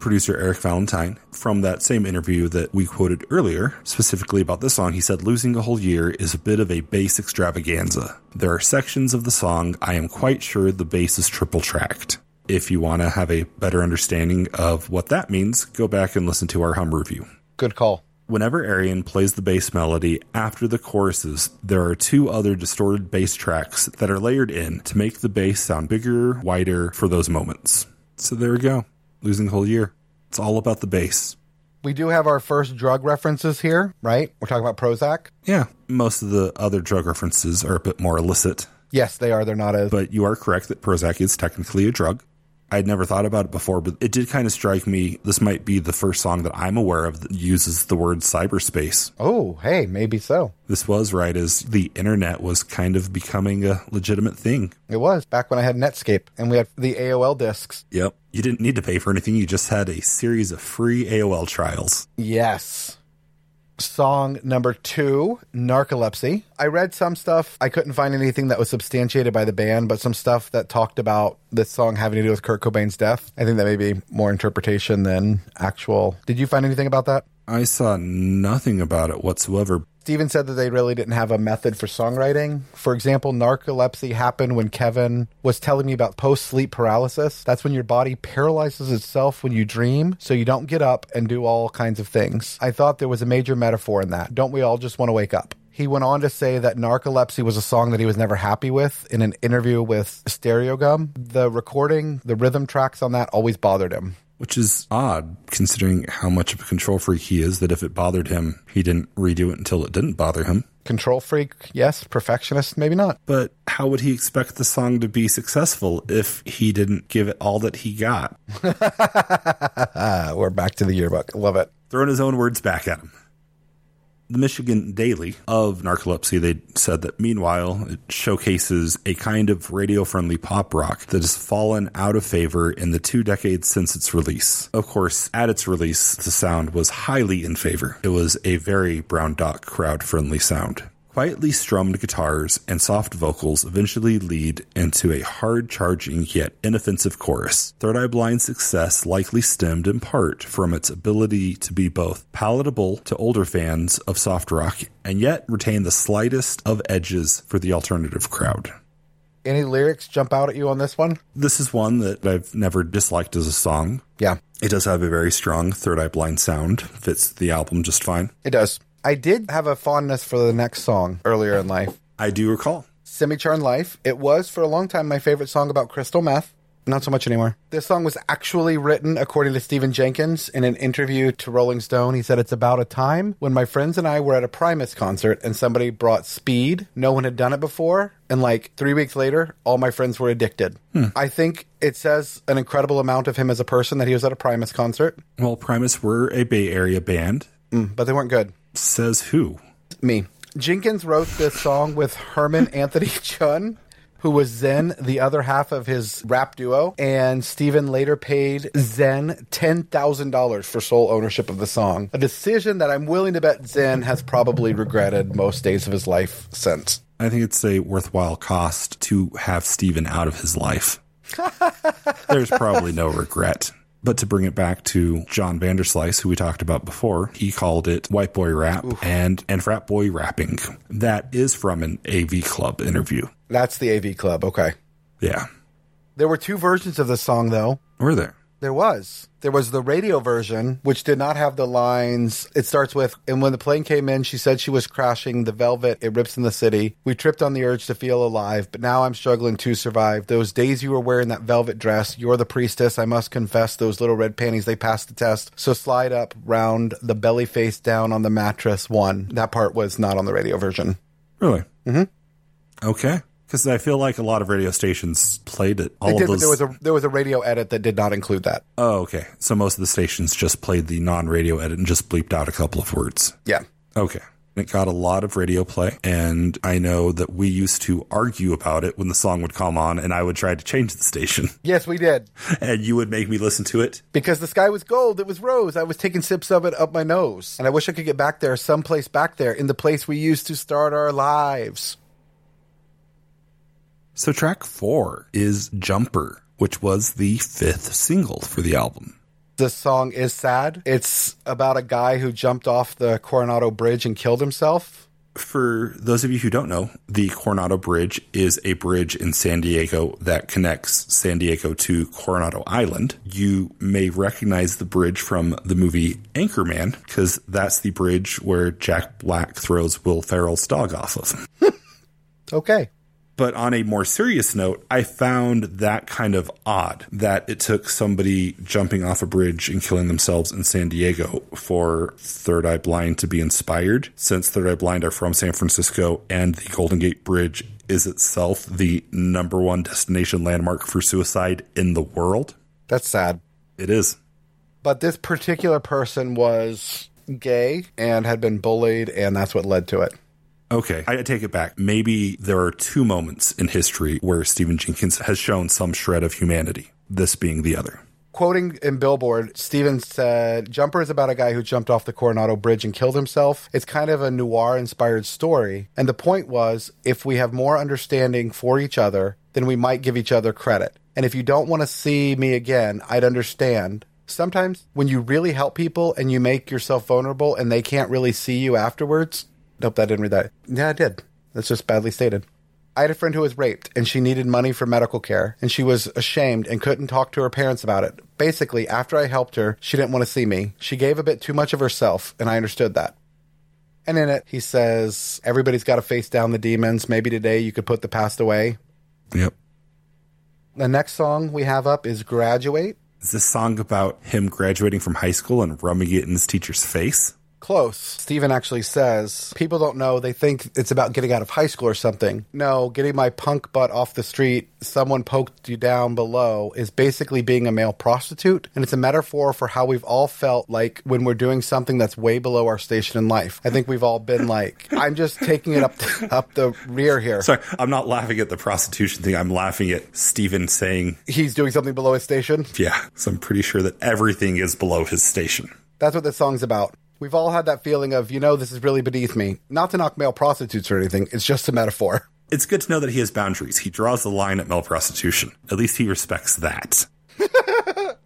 Producer Eric Valentine, from that same interview that we quoted earlier, specifically about this song, he said, Losing a whole year is a bit of a bass extravaganza. There are sections of the song I am quite sure the bass is triple tracked. If you want to have a better understanding of what that means, go back and listen to our hum review. Good call. Whenever Arion plays the bass melody after the choruses, there are two other distorted bass tracks that are layered in to make the bass sound bigger, wider for those moments. So there we go. Losing the whole year. It's all about the bass. We do have our first drug references here, right? We're talking about Prozac. Yeah, most of the other drug references are a bit more illicit, Yes, they are. They're not as. but you are correct that Prozac is technically a drug. I'd never thought about it before, but it did kind of strike me. This might be the first song that I'm aware of that uses the word cyberspace. Oh, hey, maybe so. This was right as the internet was kind of becoming a legitimate thing. It was back when I had Netscape and we had the AOL discs. Yep. You didn't need to pay for anything. You just had a series of free AOL trials. Yes. Song number two, Narcolepsy. I read some stuff. I couldn't find anything that was substantiated by the band, but some stuff that talked about this song having to do with Kurt Cobain's death. I think that may be more interpretation than actual. Did you find anything about that? I saw nothing about it whatsoever. Stephan said that they really didn't have a method for songwriting. For example, narcolepsy happened when Kevin was telling me about post sleep paralysis. That's when your body paralyzes itself when you dream, so you don't get up and do all kinds of things. I thought there was a major metaphor in that. Don't we all just want to wake up? He went on to say that Narcolepsy was a song that he was never happy with in an interview with Stereogum. The recording, the rhythm tracks on that always bothered him. Which is odd, considering how much of a control freak he is, that if it bothered him, he didn't redo it until it didn't bother him. Control freak, yes. Perfectionist, maybe not. But how would he expect the song to be successful if he didn't give it all that he got? We're back to the yearbook. Love it. Throwing his own words back at him the Michigan Daily of narcolepsy, they said that meanwhile, it showcases a kind of radio friendly pop rock that has fallen out of favor in the two decades since its release. Of course, at its release, the sound was highly in favor. It was a very brown dot crowd friendly sound. Quietly strummed guitars and soft vocals eventually lead into a hard charging yet inoffensive chorus. Third Eye Blind's success likely stemmed in part from its ability to be both palatable to older fans of soft rock and yet retain the slightest of edges for the alternative crowd. Any lyrics jump out at you on this one? This is one that I've never disliked as a song. Yeah. It does have a very strong Third Eye Blind sound, fits the album just fine. It does. I did have a fondness for the next song earlier in life. I do recall. Semi-Charmed Life. It was for a long time my favorite song about crystal meth. Not so much anymore. This song was actually written, according to Stephan Jenkins, in an interview to Rolling Stone. He said, It's about a time when my friends and I were at a Primus concert and somebody brought speed. No one had done it before. And like three weeks later, all my friends were addicted. Hmm. I think it says an incredible amount of him as a person that he was at a Primus concert. Well, Primus were a Bay Area band, mm, but they weren't good. Says who? Me. Jenkins wrote this song with Herman Anthony Chun, who was Zen, the other half of his rap duo. And Stephan later paid Zen $10,000 for sole ownership of the song. A decision that I'm willing to bet Zen has probably regretted most days of his life since. I think it's a worthwhile cost to have Stephan out of his life. There's probably no regret. But to bring it back to John Vanderslice, who we talked about before, he called it white boy rap and, and frat boy rapping. That is from an AV Club interview. That's the AV Club. Okay. Yeah. There were two versions of the song, though. Were there? There was. There was the radio version, which did not have the lines. It starts with, and when the plane came in, she said she was crashing the velvet. It rips in the city. We tripped on the urge to feel alive, but now I'm struggling to survive. Those days you were wearing that velvet dress, you're the priestess. I must confess, those little red panties, they passed the test. So slide up round the belly face down on the mattress. One. That part was not on the radio version. Really? Mm hmm. Okay. Because I feel like a lot of radio stations played it. All They did, of but there was a there was a radio edit that did not include that. oh, okay. So most of the stations just played the non-radio edit and just bleeped out a couple of words. Yeah. Okay. It got a lot of radio play, and I know that we used to argue about it when the song would come on, and I would try to change the station, Yes, we did. and you would make me listen to it. Because the sky was gold, it was rose. I was taking sips of it up my nose. And I wish I could get back there, someplace back there, in the place we used to start our lives. So track four is Jumper, which was the fifth single for the album. This song is sad. It's about a guy who jumped off the Coronado Bridge and killed himself. For those of you who don't know, the Coronado Bridge is a bridge in San Diego that connects San Diego to Coronado Island. You may recognize the bridge from the movie Anchorman because that's the bridge where Jack Black throws Will Ferrell's dog off of. Okay. But on a more serious note, I found that kind of odd that it took somebody jumping off a bridge and killing themselves in San Diego for Third Eye Blind to be inspired, since Third Eye Blind are from San Francisco and the Golden Gate Bridge is itself the number one destination landmark for suicide in the world. That's sad. It is. But this particular person was gay and had been bullied, and that's what led to it. Okay, I take it back. Maybe there are two moments in history where Stephan Jenkins has shown some shred of humanity, this being the other. Quoting in Billboard, Stevens said, Jumper is about a guy who jumped off the Coronado Bridge and killed himself. It's kind of a noir inspired story. And the point was, if we have more understanding for each other, then we might give each other credit. And if you don't want to see me again, I'd understand. Sometimes when you really help people and you make yourself vulnerable and they can't really see you afterwards. Nope, I didn't read that. Yeah, I did. That's just badly stated. I had a friend who was raped and she needed money for medical care and she was ashamed and couldn't talk to her parents about it. Basically, after I helped her, she didn't want to see me. She gave a bit too much of herself and I understood that. And in it, he says, Everybody's got to face down the demons. Maybe today you could put the past away. Yep. The next song we have up is Graduate. Is this song about him graduating from high school and rubbing it in his teacher's face? Close. Stephan actually says, People don't know. They think it's about getting out of high school or something. No, getting my punk butt off the street, someone poked you down below, is basically being a male prostitute. And it's a metaphor for how we've all felt like when we're doing something that's way below our station in life. I think we've all been like, I'm just taking it up, up the rear here. Sorry, I'm not laughing at the prostitution thing. I'm laughing at Stephan saying, He's doing something below his station. yeah, so I'm pretty sure that everything is below his station. That's what this song's about. We've all had that feeling of, you know, this is really beneath me. Not to knock male prostitutes or anything, it's just a metaphor. It's good to know that he has boundaries. He draws the line at male prostitution. At least he respects that.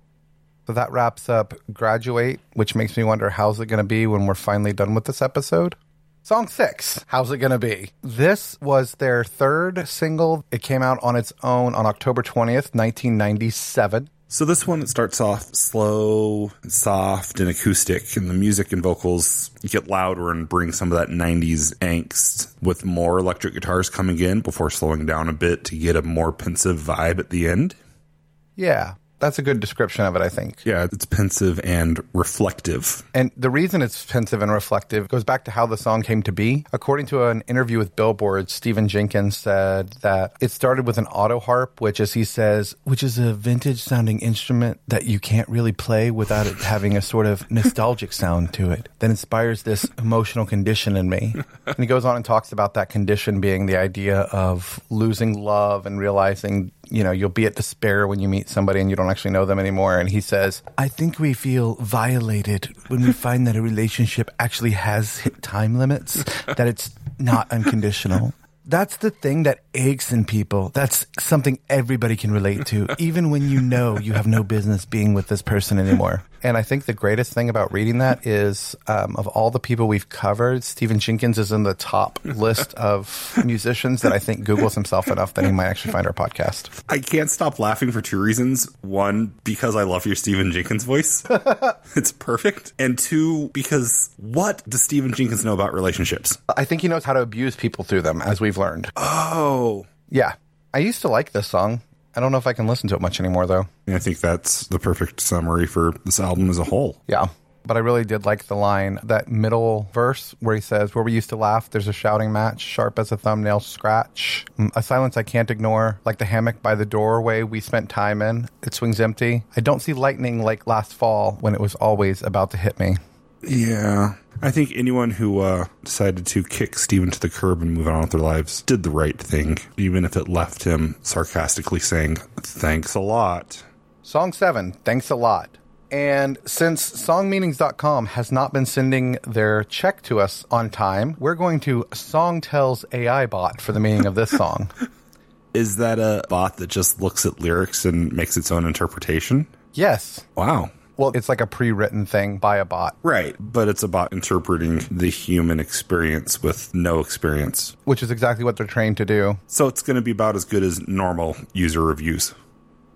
So that wraps up Graduate, which makes me wonder how's it going to be when we're finally done with this episode? Song six, How's It Gonna Be? This was their third single. It came out on its own on October 20th, 1997. So this one it starts off slow and soft and acoustic, and the music and vocals get louder and bring some of that '90s angst with more electric guitars coming in before slowing down a bit to get a more pensive vibe at the end. Yeah, that's a good description of it, I think. Yeah, it's pensive and reflective. And the reason it's pensive and reflective goes back to how the song came to be. According to an interview with Billboard, Stephan Jenkins said that it started with an auto harp, which, as he says, which is a vintage sounding instrument that you can't really play without it having a sort of nostalgic sound to it that inspires this emotional condition in me. And he goes on and talks about that condition being the idea of losing love and realizing you know, you'll be at despair when you meet somebody and you don't actually know them anymore. And he says, I think we feel violated when we find that a relationship actually has hit time limits, that it's not unconditional. That's the thing that aches in people. That's something everybody can relate to, even when you know you have no business being with this person anymore. And I think the greatest thing about reading that is um, of all the people we've covered, Stephan Jenkins is in the top list of musicians that I think Googles himself enough that he might actually find our podcast. I can't stop laughing for two reasons. One, because I love your Stephan Jenkins voice. it's perfect. And two, because what does Stephan Jenkins know about relationships? I think he knows how to abuse people through them, as we've learned. Oh. Yeah. I used to like this song. I don't know if I can listen to it much anymore, though. I think that's the perfect summary for this album as a whole. Yeah. But I really did like the line, that middle verse where he says, Where we used to laugh, there's a shouting match, sharp as a thumbnail scratch. Mm, A silence I can't ignore, like the hammock by the doorway we spent time in. It swings empty. I don't see lightning like last fall when it was always about to hit me. Yeah. I think anyone who uh, decided to kick Stephan to the curb and move on with their lives did the right thing, even if it left him sarcastically saying, Thanks a lot. Song seven, thanks a lot. And since songmeanings.com has not been sending their check to us on time, we're going to Songtell's AI bot for the meaning of this song. Is that a bot that just looks at lyrics and makes its own interpretation? yes. Wow. Well, it's like a pre written thing by a bot, Right. But it's about interpreting the human experience with no experience. which is exactly what they're trained to do. So it's going to be about as good as normal user reviews.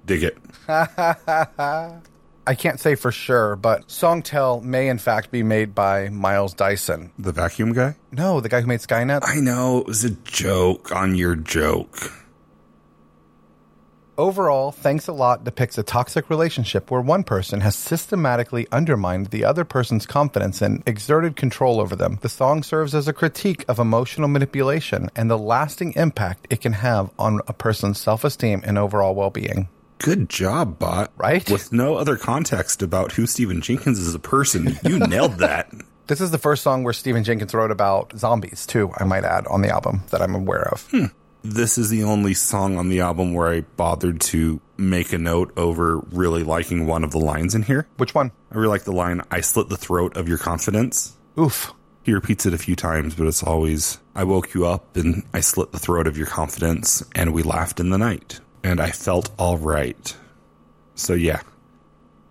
Dig it. I can't say for sure, but Songtell may in fact be made by Miles Dyson. The vacuum guy? No, the guy who made Skynet. I know. It was a joke on your joke. Overall, Thanks a Lot depicts a toxic relationship where one person has systematically undermined the other person's confidence and exerted control over them. The song serves as a critique of emotional manipulation and the lasting impact it can have on a person's self esteem and overall well being. Good job, bot. Right? With no other context about who Stephan Jenkins is as a person, you nailed that. This is the first song where Stephan Jenkins wrote about zombies, too, I might add, on the album that I'm aware of. Hmm. This is the only song on the album where I bothered to make a note over really liking one of the lines in here. Which one? I really like the line, I slit the throat of your confidence. Oof. He repeats it a few times, but it's always, I woke you up and I slit the throat of your confidence and we laughed in the night and I felt all right. So yeah,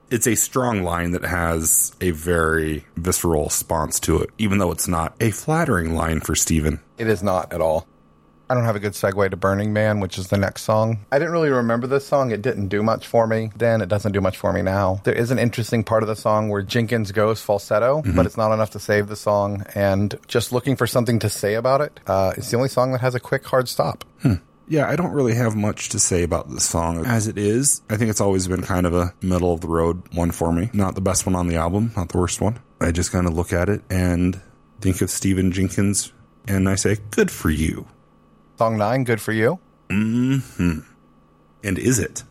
it's a strong line that has a very visceral response to it, even though it's not a flattering line for Stephan. It is not at all. I don't have a good segue to Burning Man, which is the next song. I didn't really remember this song. It didn't do much for me then. It doesn't do much for me now. There is an interesting part of the song where Jenkins goes falsetto, but it's not enough to save the song. And just looking for something to say about it, uh, it's the only song that has a quick, hard stop. Yeah, I don't really have much to say about this song as it is. I think it's always been kind of a middle of the road one for me. Not the best one on the album, not the worst one. I just kind of look at it and think of Stephan Jenkins and I say, good for you. Song nine, good for you. Mm-hmm. And is it?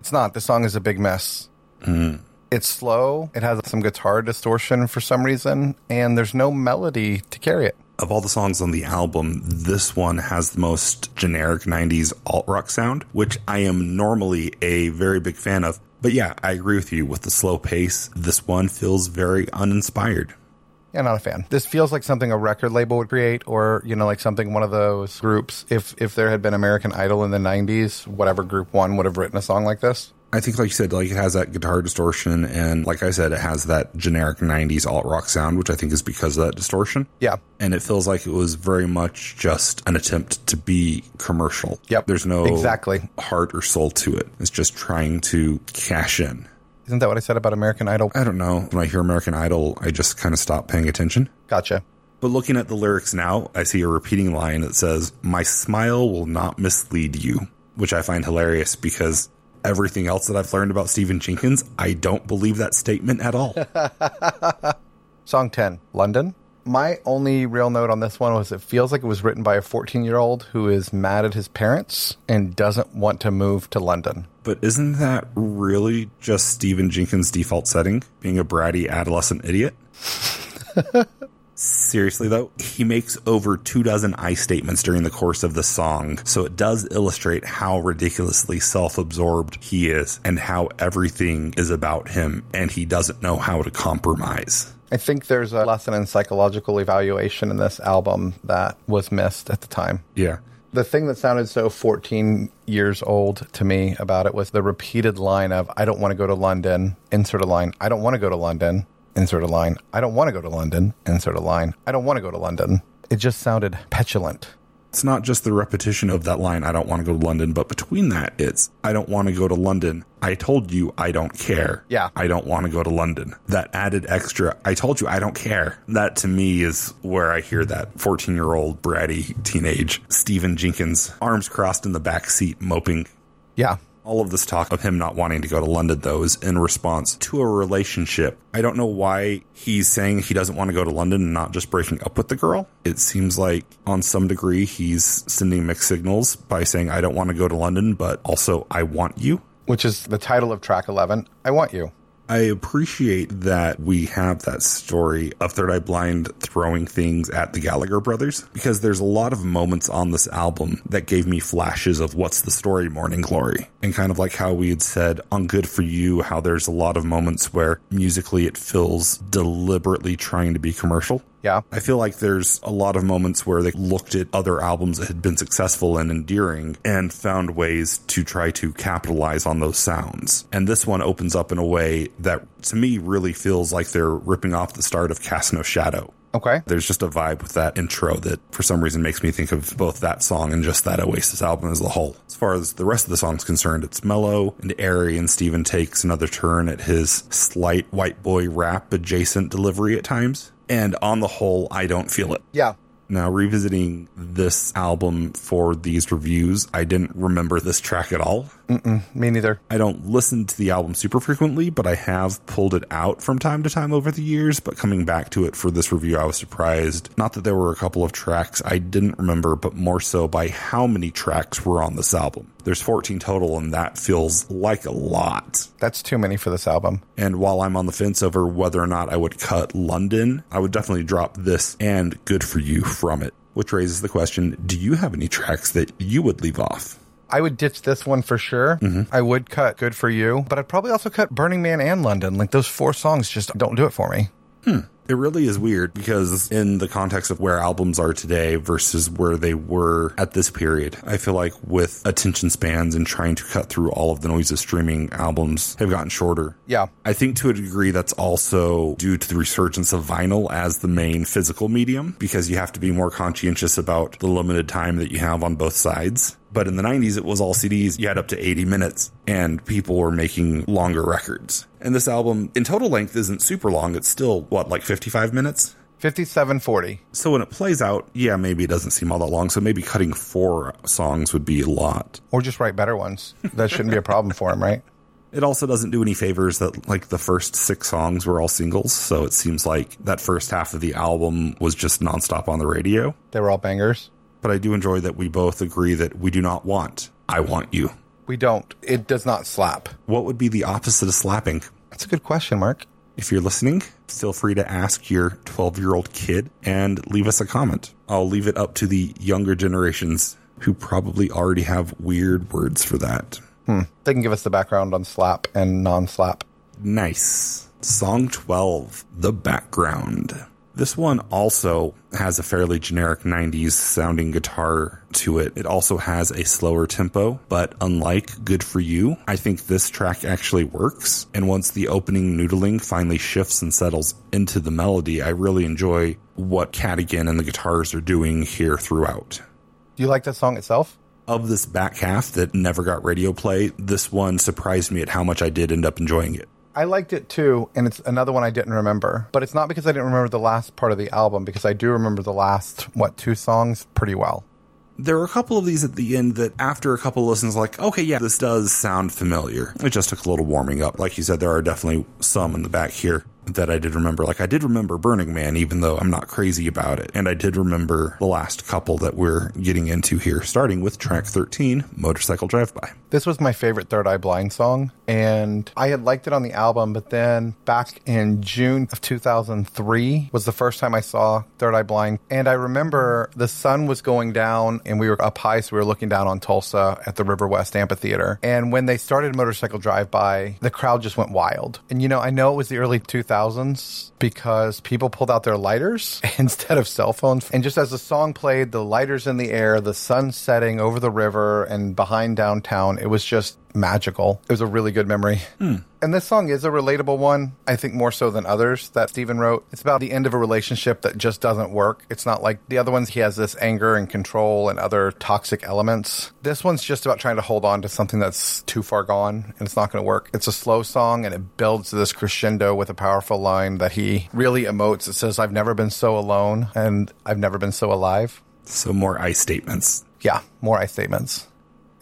It's not. The song is a big mess. Mm. It's slow. It has some guitar distortion for some reason, and there's no melody to carry it. Of all the songs on the album, this one has the most generic 90s alt rock sound, which I am normally a very big fan of. But yeah, I agree with you with the slow pace. This one feels very uninspired. Yeah, not a fan. This feels like something a record label would create, or you know, like something one of those groups. If if there had been American Idol in the '90s, whatever group one would have written a song like this. I think, like you said, like it has that guitar distortion, and like I said, it has that generic '90s alt rock sound, which I think is because of that distortion. Yeah, And it feels like it was very much just an attempt to be commercial. Yep. There's no Exactly. heart or soul to it. It's just trying to cash in. Isn't that what I said about American Idol? I don't know. When I hear American Idol, I just kind of stop paying attention. Gotcha. But looking at the lyrics now, I see a repeating line that says, My smile will not mislead you, which I find hilarious because everything else that I've learned about Stephan Jenkins, I don't believe that statement at all. Song 10, London. My only real note on this one was it feels like it was written by a 14 year old who is mad at his parents and doesn't want to move to London. But isn't that really just Stephan Jenkins' default setting, being a bratty adolescent idiot? Seriously, though, he makes over two dozen I statements during the course of the song, so it does illustrate how ridiculously self absorbed he is and how everything is about him, and he doesn't know how to compromise. I think there's a lesson in psychological evaluation in this album that was missed at the time. Yeah. The thing that sounded so 14 years old to me about it was the repeated line of, I don't want to go to London, insert a line. I don't want to go to London, insert a line. I don't want to go to London, insert a line. I don't want to go to London. It just sounded petulant. It's not just the repetition of that line, I don't want to go to London, but between that, it's, I don't want to go to London. I told you I don't care. Yeah. I don't want to go to London. That added extra, I told you I don't care. That to me is where I hear that 14 year old bratty teenage Stephan Jenkins, arms crossed in the back seat, moping. Yeah. All of this talk of him not wanting to go to London, though, is in response to a relationship. I don't know why he's saying he doesn't want to go to London and not just breaking up with the girl. It seems like, on some degree, he's sending mixed signals by saying, I don't want to go to London, but also, I want you. Which is the title of track 11. I want you. I appreciate that we have that story of Third Eye Blind throwing things at the Gallagher brothers because there's a lot of moments on this album that gave me flashes of what's the story Morning Glory. And kind of like how we had said on Good For You, how there's a lot of moments where musically it feels deliberately trying to be commercial. Yeah. I feel like there's a lot of moments where they looked at other albums that had been successful and endearing and found ways to try to capitalize on those sounds. And this one opens up in a way that to me really feels like they're ripping off the start of Cast No Shadow. Okay. There's just a vibe with that intro that for some reason makes me think of both that song and just that Oasis album as a whole. As far as the rest of the song's concerned, it's mellow and airy and Stephan takes another turn at his slight white boy rap adjacent delivery at times. And on the whole, I don't feel it. Yeah. Now, revisiting this album for these reviews, I didn't remember this track at all. Me neither. I don't listen to the album super frequently, but I have pulled it out from time to time over the years. But coming back to it for this review, I was surprised. Not that there were a couple of tracks I didn't remember, but more so by how many tracks were on this album. There's 14 total, and that feels like a lot. That's too many for this album. And while I'm on the fence over whether or not I would cut London, I would definitely drop this and Good For You from it. Which raises the question do you have any tracks that you would leave off? I would ditch this one for sure. Mm-hmm. I would cut Good For You, but I'd probably also cut Burning Man and London. Like those four songs just don't do it for me. Hmm. It really is weird because, in the context of where albums are today versus where they were at this period, I feel like with attention spans and trying to cut through all of the noise of streaming albums have gotten shorter. Yeah. I think to a degree that's also due to the resurgence of vinyl as the main physical medium because you have to be more conscientious about the limited time that you have on both sides. But in the 90s, it was all CDs. You had up to 80 minutes and people were making longer records. And this album in total length isn't super long. It's still, what, like 55 minutes? 5740. So when it plays out, yeah, maybe it doesn't seem all that long. So maybe cutting four songs would be a lot. Or just write better ones. That shouldn't be a problem for him, right? It also doesn't do any favors that like the first six songs were all singles. So it seems like that first half of the album was just nonstop on the radio. They were all bangers. But I do enjoy that we both agree that we do not want I Want You. We don't. It does not slap. What would be the opposite of slapping? That's a good question, Mark. If you're listening, feel free to ask your 12 year old kid and leave us a comment. I'll leave it up to the younger generations who probably already have weird words for that. Hmm. They can give us the background on slap and non slap. Nice. Song 12, The Background. This one also has a fairly generic 90s sounding guitar to it. It also has a slower tempo, but unlike Good For You, I think this track actually works. And once the opening noodling finally shifts and settles into the melody, I really enjoy what Cadogan and the guitars are doing here throughout. Do you like the song itself? Of this back half that never got radio play, this one surprised me at how much I did end up enjoying it. I liked it too, and it's another one I didn't remember. But it's not because I didn't remember the last part of the album, because I do remember the last, what, two songs pretty well. There are a couple of these at the end that after a couple of listens, like, okay, yeah, this does sound familiar. It just took a little warming up. Like you said, there are definitely some in the back here that I did remember. Like, I did remember Burning Man, even though I'm not crazy about it. And I did remember the last couple that we're getting into here, starting with track 13, Motorcycle Drive By. This was my favorite Third Eye Blind song, and I had liked it on the album, but then back in June of 2003 was the first time I saw Third Eye Blind. And I remember the sun was going down, and we were up high, so we were looking down on Tulsa at the River West Amphitheater. And when they started Motorcycle Drive By, the crowd just went wild. And you know, I know it was the early 2000s because people pulled out their lighters instead of cell phones. And just as the song played, the lighters in the air, the sun setting over the river and behind downtown, it was just magical. It was a really good memory. Hmm. And this song is a relatable one, I think more so than others that Stephan wrote. It's about the end of a relationship that just doesn't work. It's not like the other ones, he has this anger and control and other toxic elements. This one's just about trying to hold on to something that's too far gone and it's not going to work. It's a slow song and it builds to this crescendo with a powerful line that he really emotes. It says, I've never been so alone and I've never been so alive. So more I statements. Yeah, more I statements.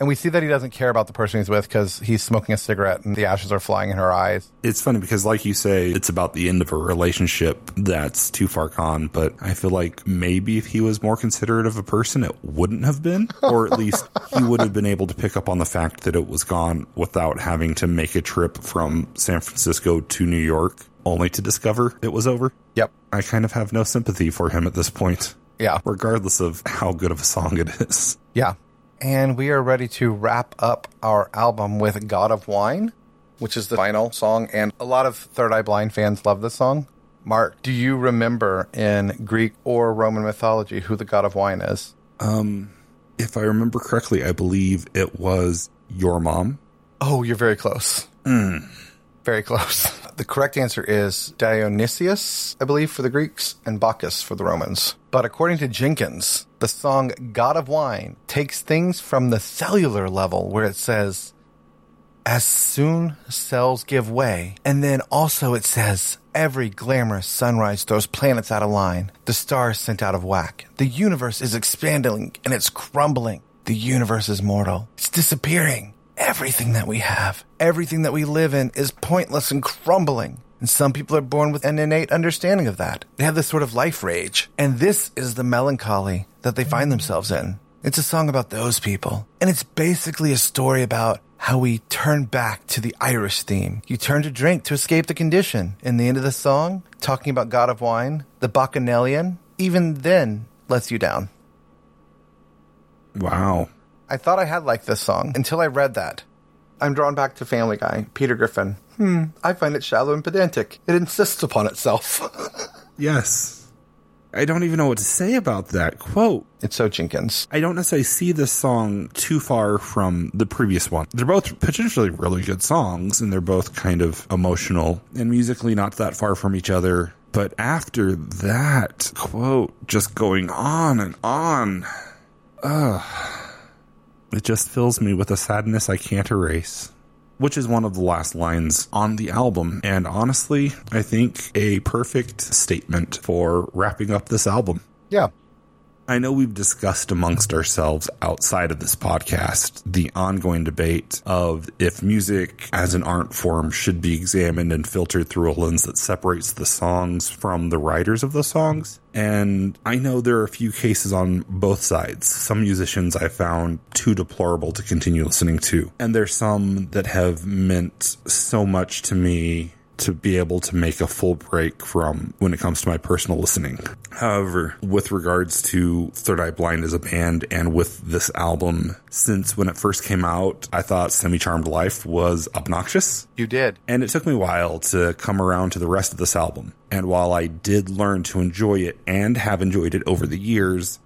And we see that he doesn't care about the person he's with because he's smoking a cigarette and the ashes are flying in her eyes. It's funny because, like you say, it's about the end of a relationship that's too far gone. But I feel like maybe if he was more considerate of a person, it wouldn't have been. Or at least he would have been able to pick up on the fact that it was gone without having to make a trip from San Francisco to New York only to discover it was over. Yep. I kind of have no sympathy for him at this point, Yeah. regardless of how good of a song it is. Yeah. And we are ready to wrap up our album with God of Wine, which is the final song. And a lot of Third Eye Blind fans love this song. Mark, do you remember in Greek or Roman mythology who the God of Wine is? Um, if I remember correctly, I believe it was your mom. Oh, you're very close. Hmm. Very close. The correct answer is Dionysius, I believe, for the Greeks, and Bacchus for the Romans. But according to Jenkins, the song God of Wine takes things from the cellular level where it says, as soon cells give way. And then also it says, every glamorous sunrise throws planets out of line, the stars sent out of whack. The universe is expanding and it's crumbling. The universe is mortal. It's disappearing. Everything that we have, everything that we live in is pointless and crumbling. And some people are born with an innate understanding of that. They have this sort of life rage. And this is the melancholy that they find themselves in. It's a song about those people. And it's basically a story about how we turn back to the Irish theme. You turn to drink to escape the condition. In the end of the song, talking about God of Wine, the Bacchanalian, even then lets you down. Wow. I thought I had liked this song until I read that. I'm drawn back to Family Guy, Peter Griffin. Hmm, I find it shallow and pedantic. It insists upon itself. Yes. I don't even know what to say about that quote. it's so Jenkins. I don't necessarily see this song too far from the previous one. They're both potentially really good songs, and they're both kind of emotional and musically not that far from each other. But after that quote, just going on and on, ugh, it just fills me with a sadness I can't erase. Which is one of the last lines on the album, and honestly, I think a perfect statement for wrapping up this album. Yeah. I know we've discussed amongst ourselves outside of this podcast the ongoing debate of if music as an art form should be examined and filtered through a lens that separates the songs from the writers of the songs. And I know there are a few cases on both sides. Some musicians I found too deplorable to continue listening to. And there's some that have meant so much to me to be able to make a full break from when it comes to my personal listening. However, with regards to Third Eye Blind as a band and with this album, since when it first came out, I thought Semi Charmed Life was obnoxious. You did. And it took me a while to come around to the rest of this album. And while I did learn to enjoy it and have enjoyed it over the years,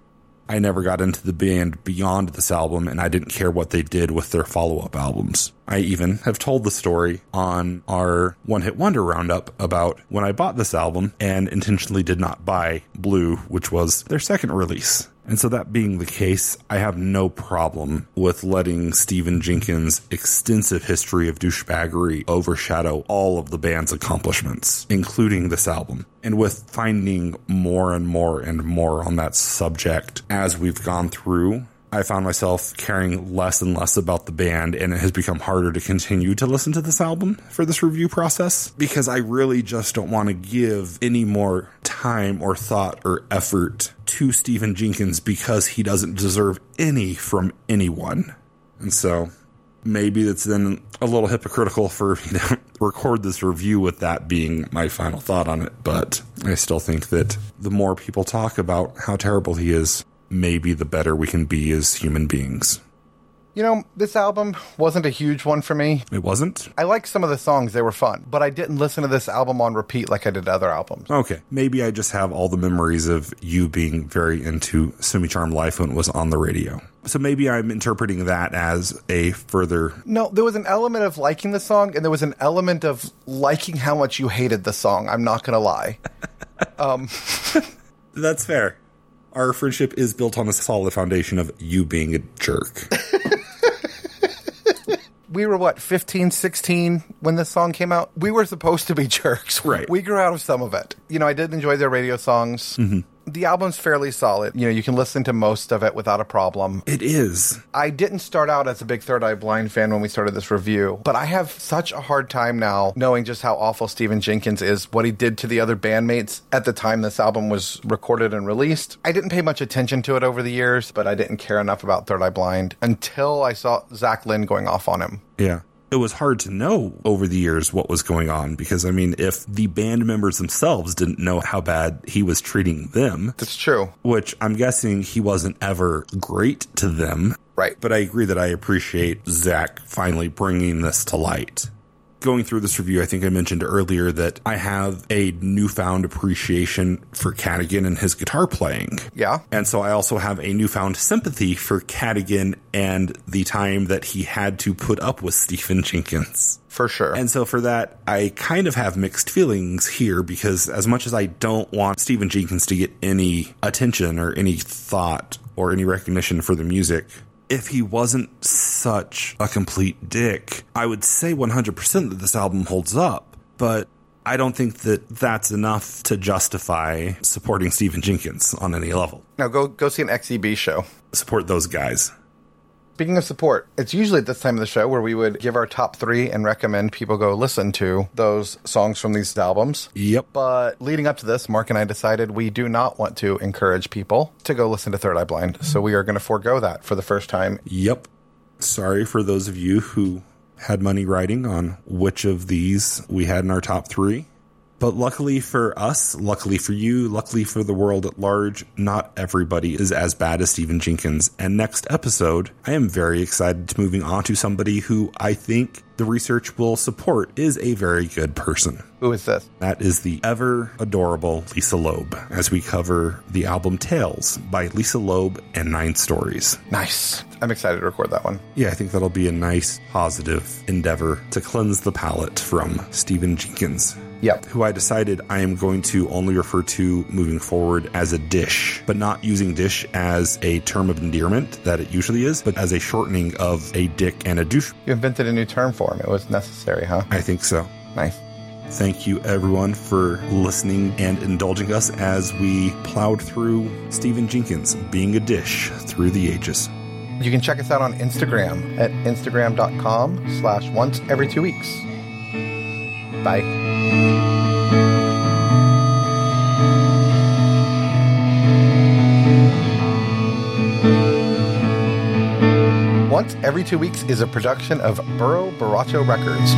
I never got into the band beyond this album, and I didn't care what they did with their follow up albums. I even have told the story on our One Hit Wonder Roundup about when I bought this album and intentionally did not buy Blue, which was their second release. And so, that being the case, I have no problem with letting Stephan Jenkins' extensive history of douchebaggery overshadow all of the band's accomplishments, including this album. And with finding more and more and more on that subject as we've gone through, I found myself caring less and less about the band, and it has become harder to continue to listen to this album for this review process because I really just don't want to give any more time or thought or effort to Stephan Jenkins because he doesn't deserve any from anyone. And so maybe it's then a little hypocritical for me to record this review with that being my final thought on it, but I still think that the more people talk about how terrible he is, maybe the better we can be as human beings. You know, this album wasn't a huge one for me. It wasn't? I liked some of the songs, they were fun, but I didn't listen to this album on repeat like I did other albums. Okay. Maybe I just have all the memories of you being very into Semi-Charmed Life when it was on the radio. So maybe I'm interpreting that as a further. No, there was an element of liking the song, and there was an element of liking how much you hated the song. I'm not going to lie. um, That's fair. Our friendship is built on a solid foundation of you being a jerk. we were what 15 16 when this song came out? We were supposed to be jerks. Right. we grew out of some of it. You know i did enjoy their radio songs mm-hmm. The album's fairly solid you know you can listen to most of it without a problem it is. i didn't start out as a big third eye blind fan when we started this review but i have such a hard time now knowing just how awful stephan jenkins is what he did to the other bandmates at the time this album was recorded and released i didn't pay much attention to it over the years but i didn't care enough about third eye blind until i saw zach lind going off on him Yeah. It was hard to know over the years what was going on because, I mean, if the band members themselves didn't know how bad he was treating them, that's true which I'm guessing he wasn't ever great to them. Right. But I agree that I appreciate Zach finally bringing this to light. Going through this review, I think I mentioned earlier that I have a newfound appreciation for Cadogan and his guitar playing. Yeah. And so I also have a newfound sympathy for Cadogan and the time that he had to put up with Stephan Jenkins. For sure. And so for that, I kind of have mixed feelings here because as much as I don't want Stephan Jenkins to get any attention or any thought or any recognition for the music, if he wasn't such a complete dick, I would say 100% that this album holds up. But I don't think that that's enough to justify supporting Stephan Jenkins on any level. now go go see an 3EB show. Support those guys. Speaking of support, it's usually at this time of the show where we would give our top three and recommend people go listen to those songs from these albums. Yep. But leading up to this, Mark and I decided we do not want to encourage people to go listen to Third Eye Blind. So we are going to forego that for the first time. Yep. Sorry for those of you who had money writing on which of these we had in our top three. But luckily for us, luckily for you, luckily for the world at large, not everybody is as bad as Stephan Jenkins. And next episode, I am very excited to moving on to somebody who I think the research will support is a very good person. Who is this? That is the ever adorable Lisa Loeb as we cover the album Tails by Lisa Loeb and Nine Stories. Nice. I'm excited to record that one. Yeah, I think that'll be a nice, positive endeavor to cleanse the palate from Stephan Jenkins. Yep. Who I decided I am going to only refer to moving forward as a dish, but not using dish as a term of endearment that it usually is, but as a shortening of a dick and a douche. You invented a new term for him. It was necessary, huh? I think so. Nice. Thank you, everyone, for listening and indulging us as we plowed through Stephan Jenkins being a dish through the ages. You can check us out on Instagram at instagram.com slash once every two weeks. Bye. Once Every Two Weeks is a production of Burrow Baracho Records.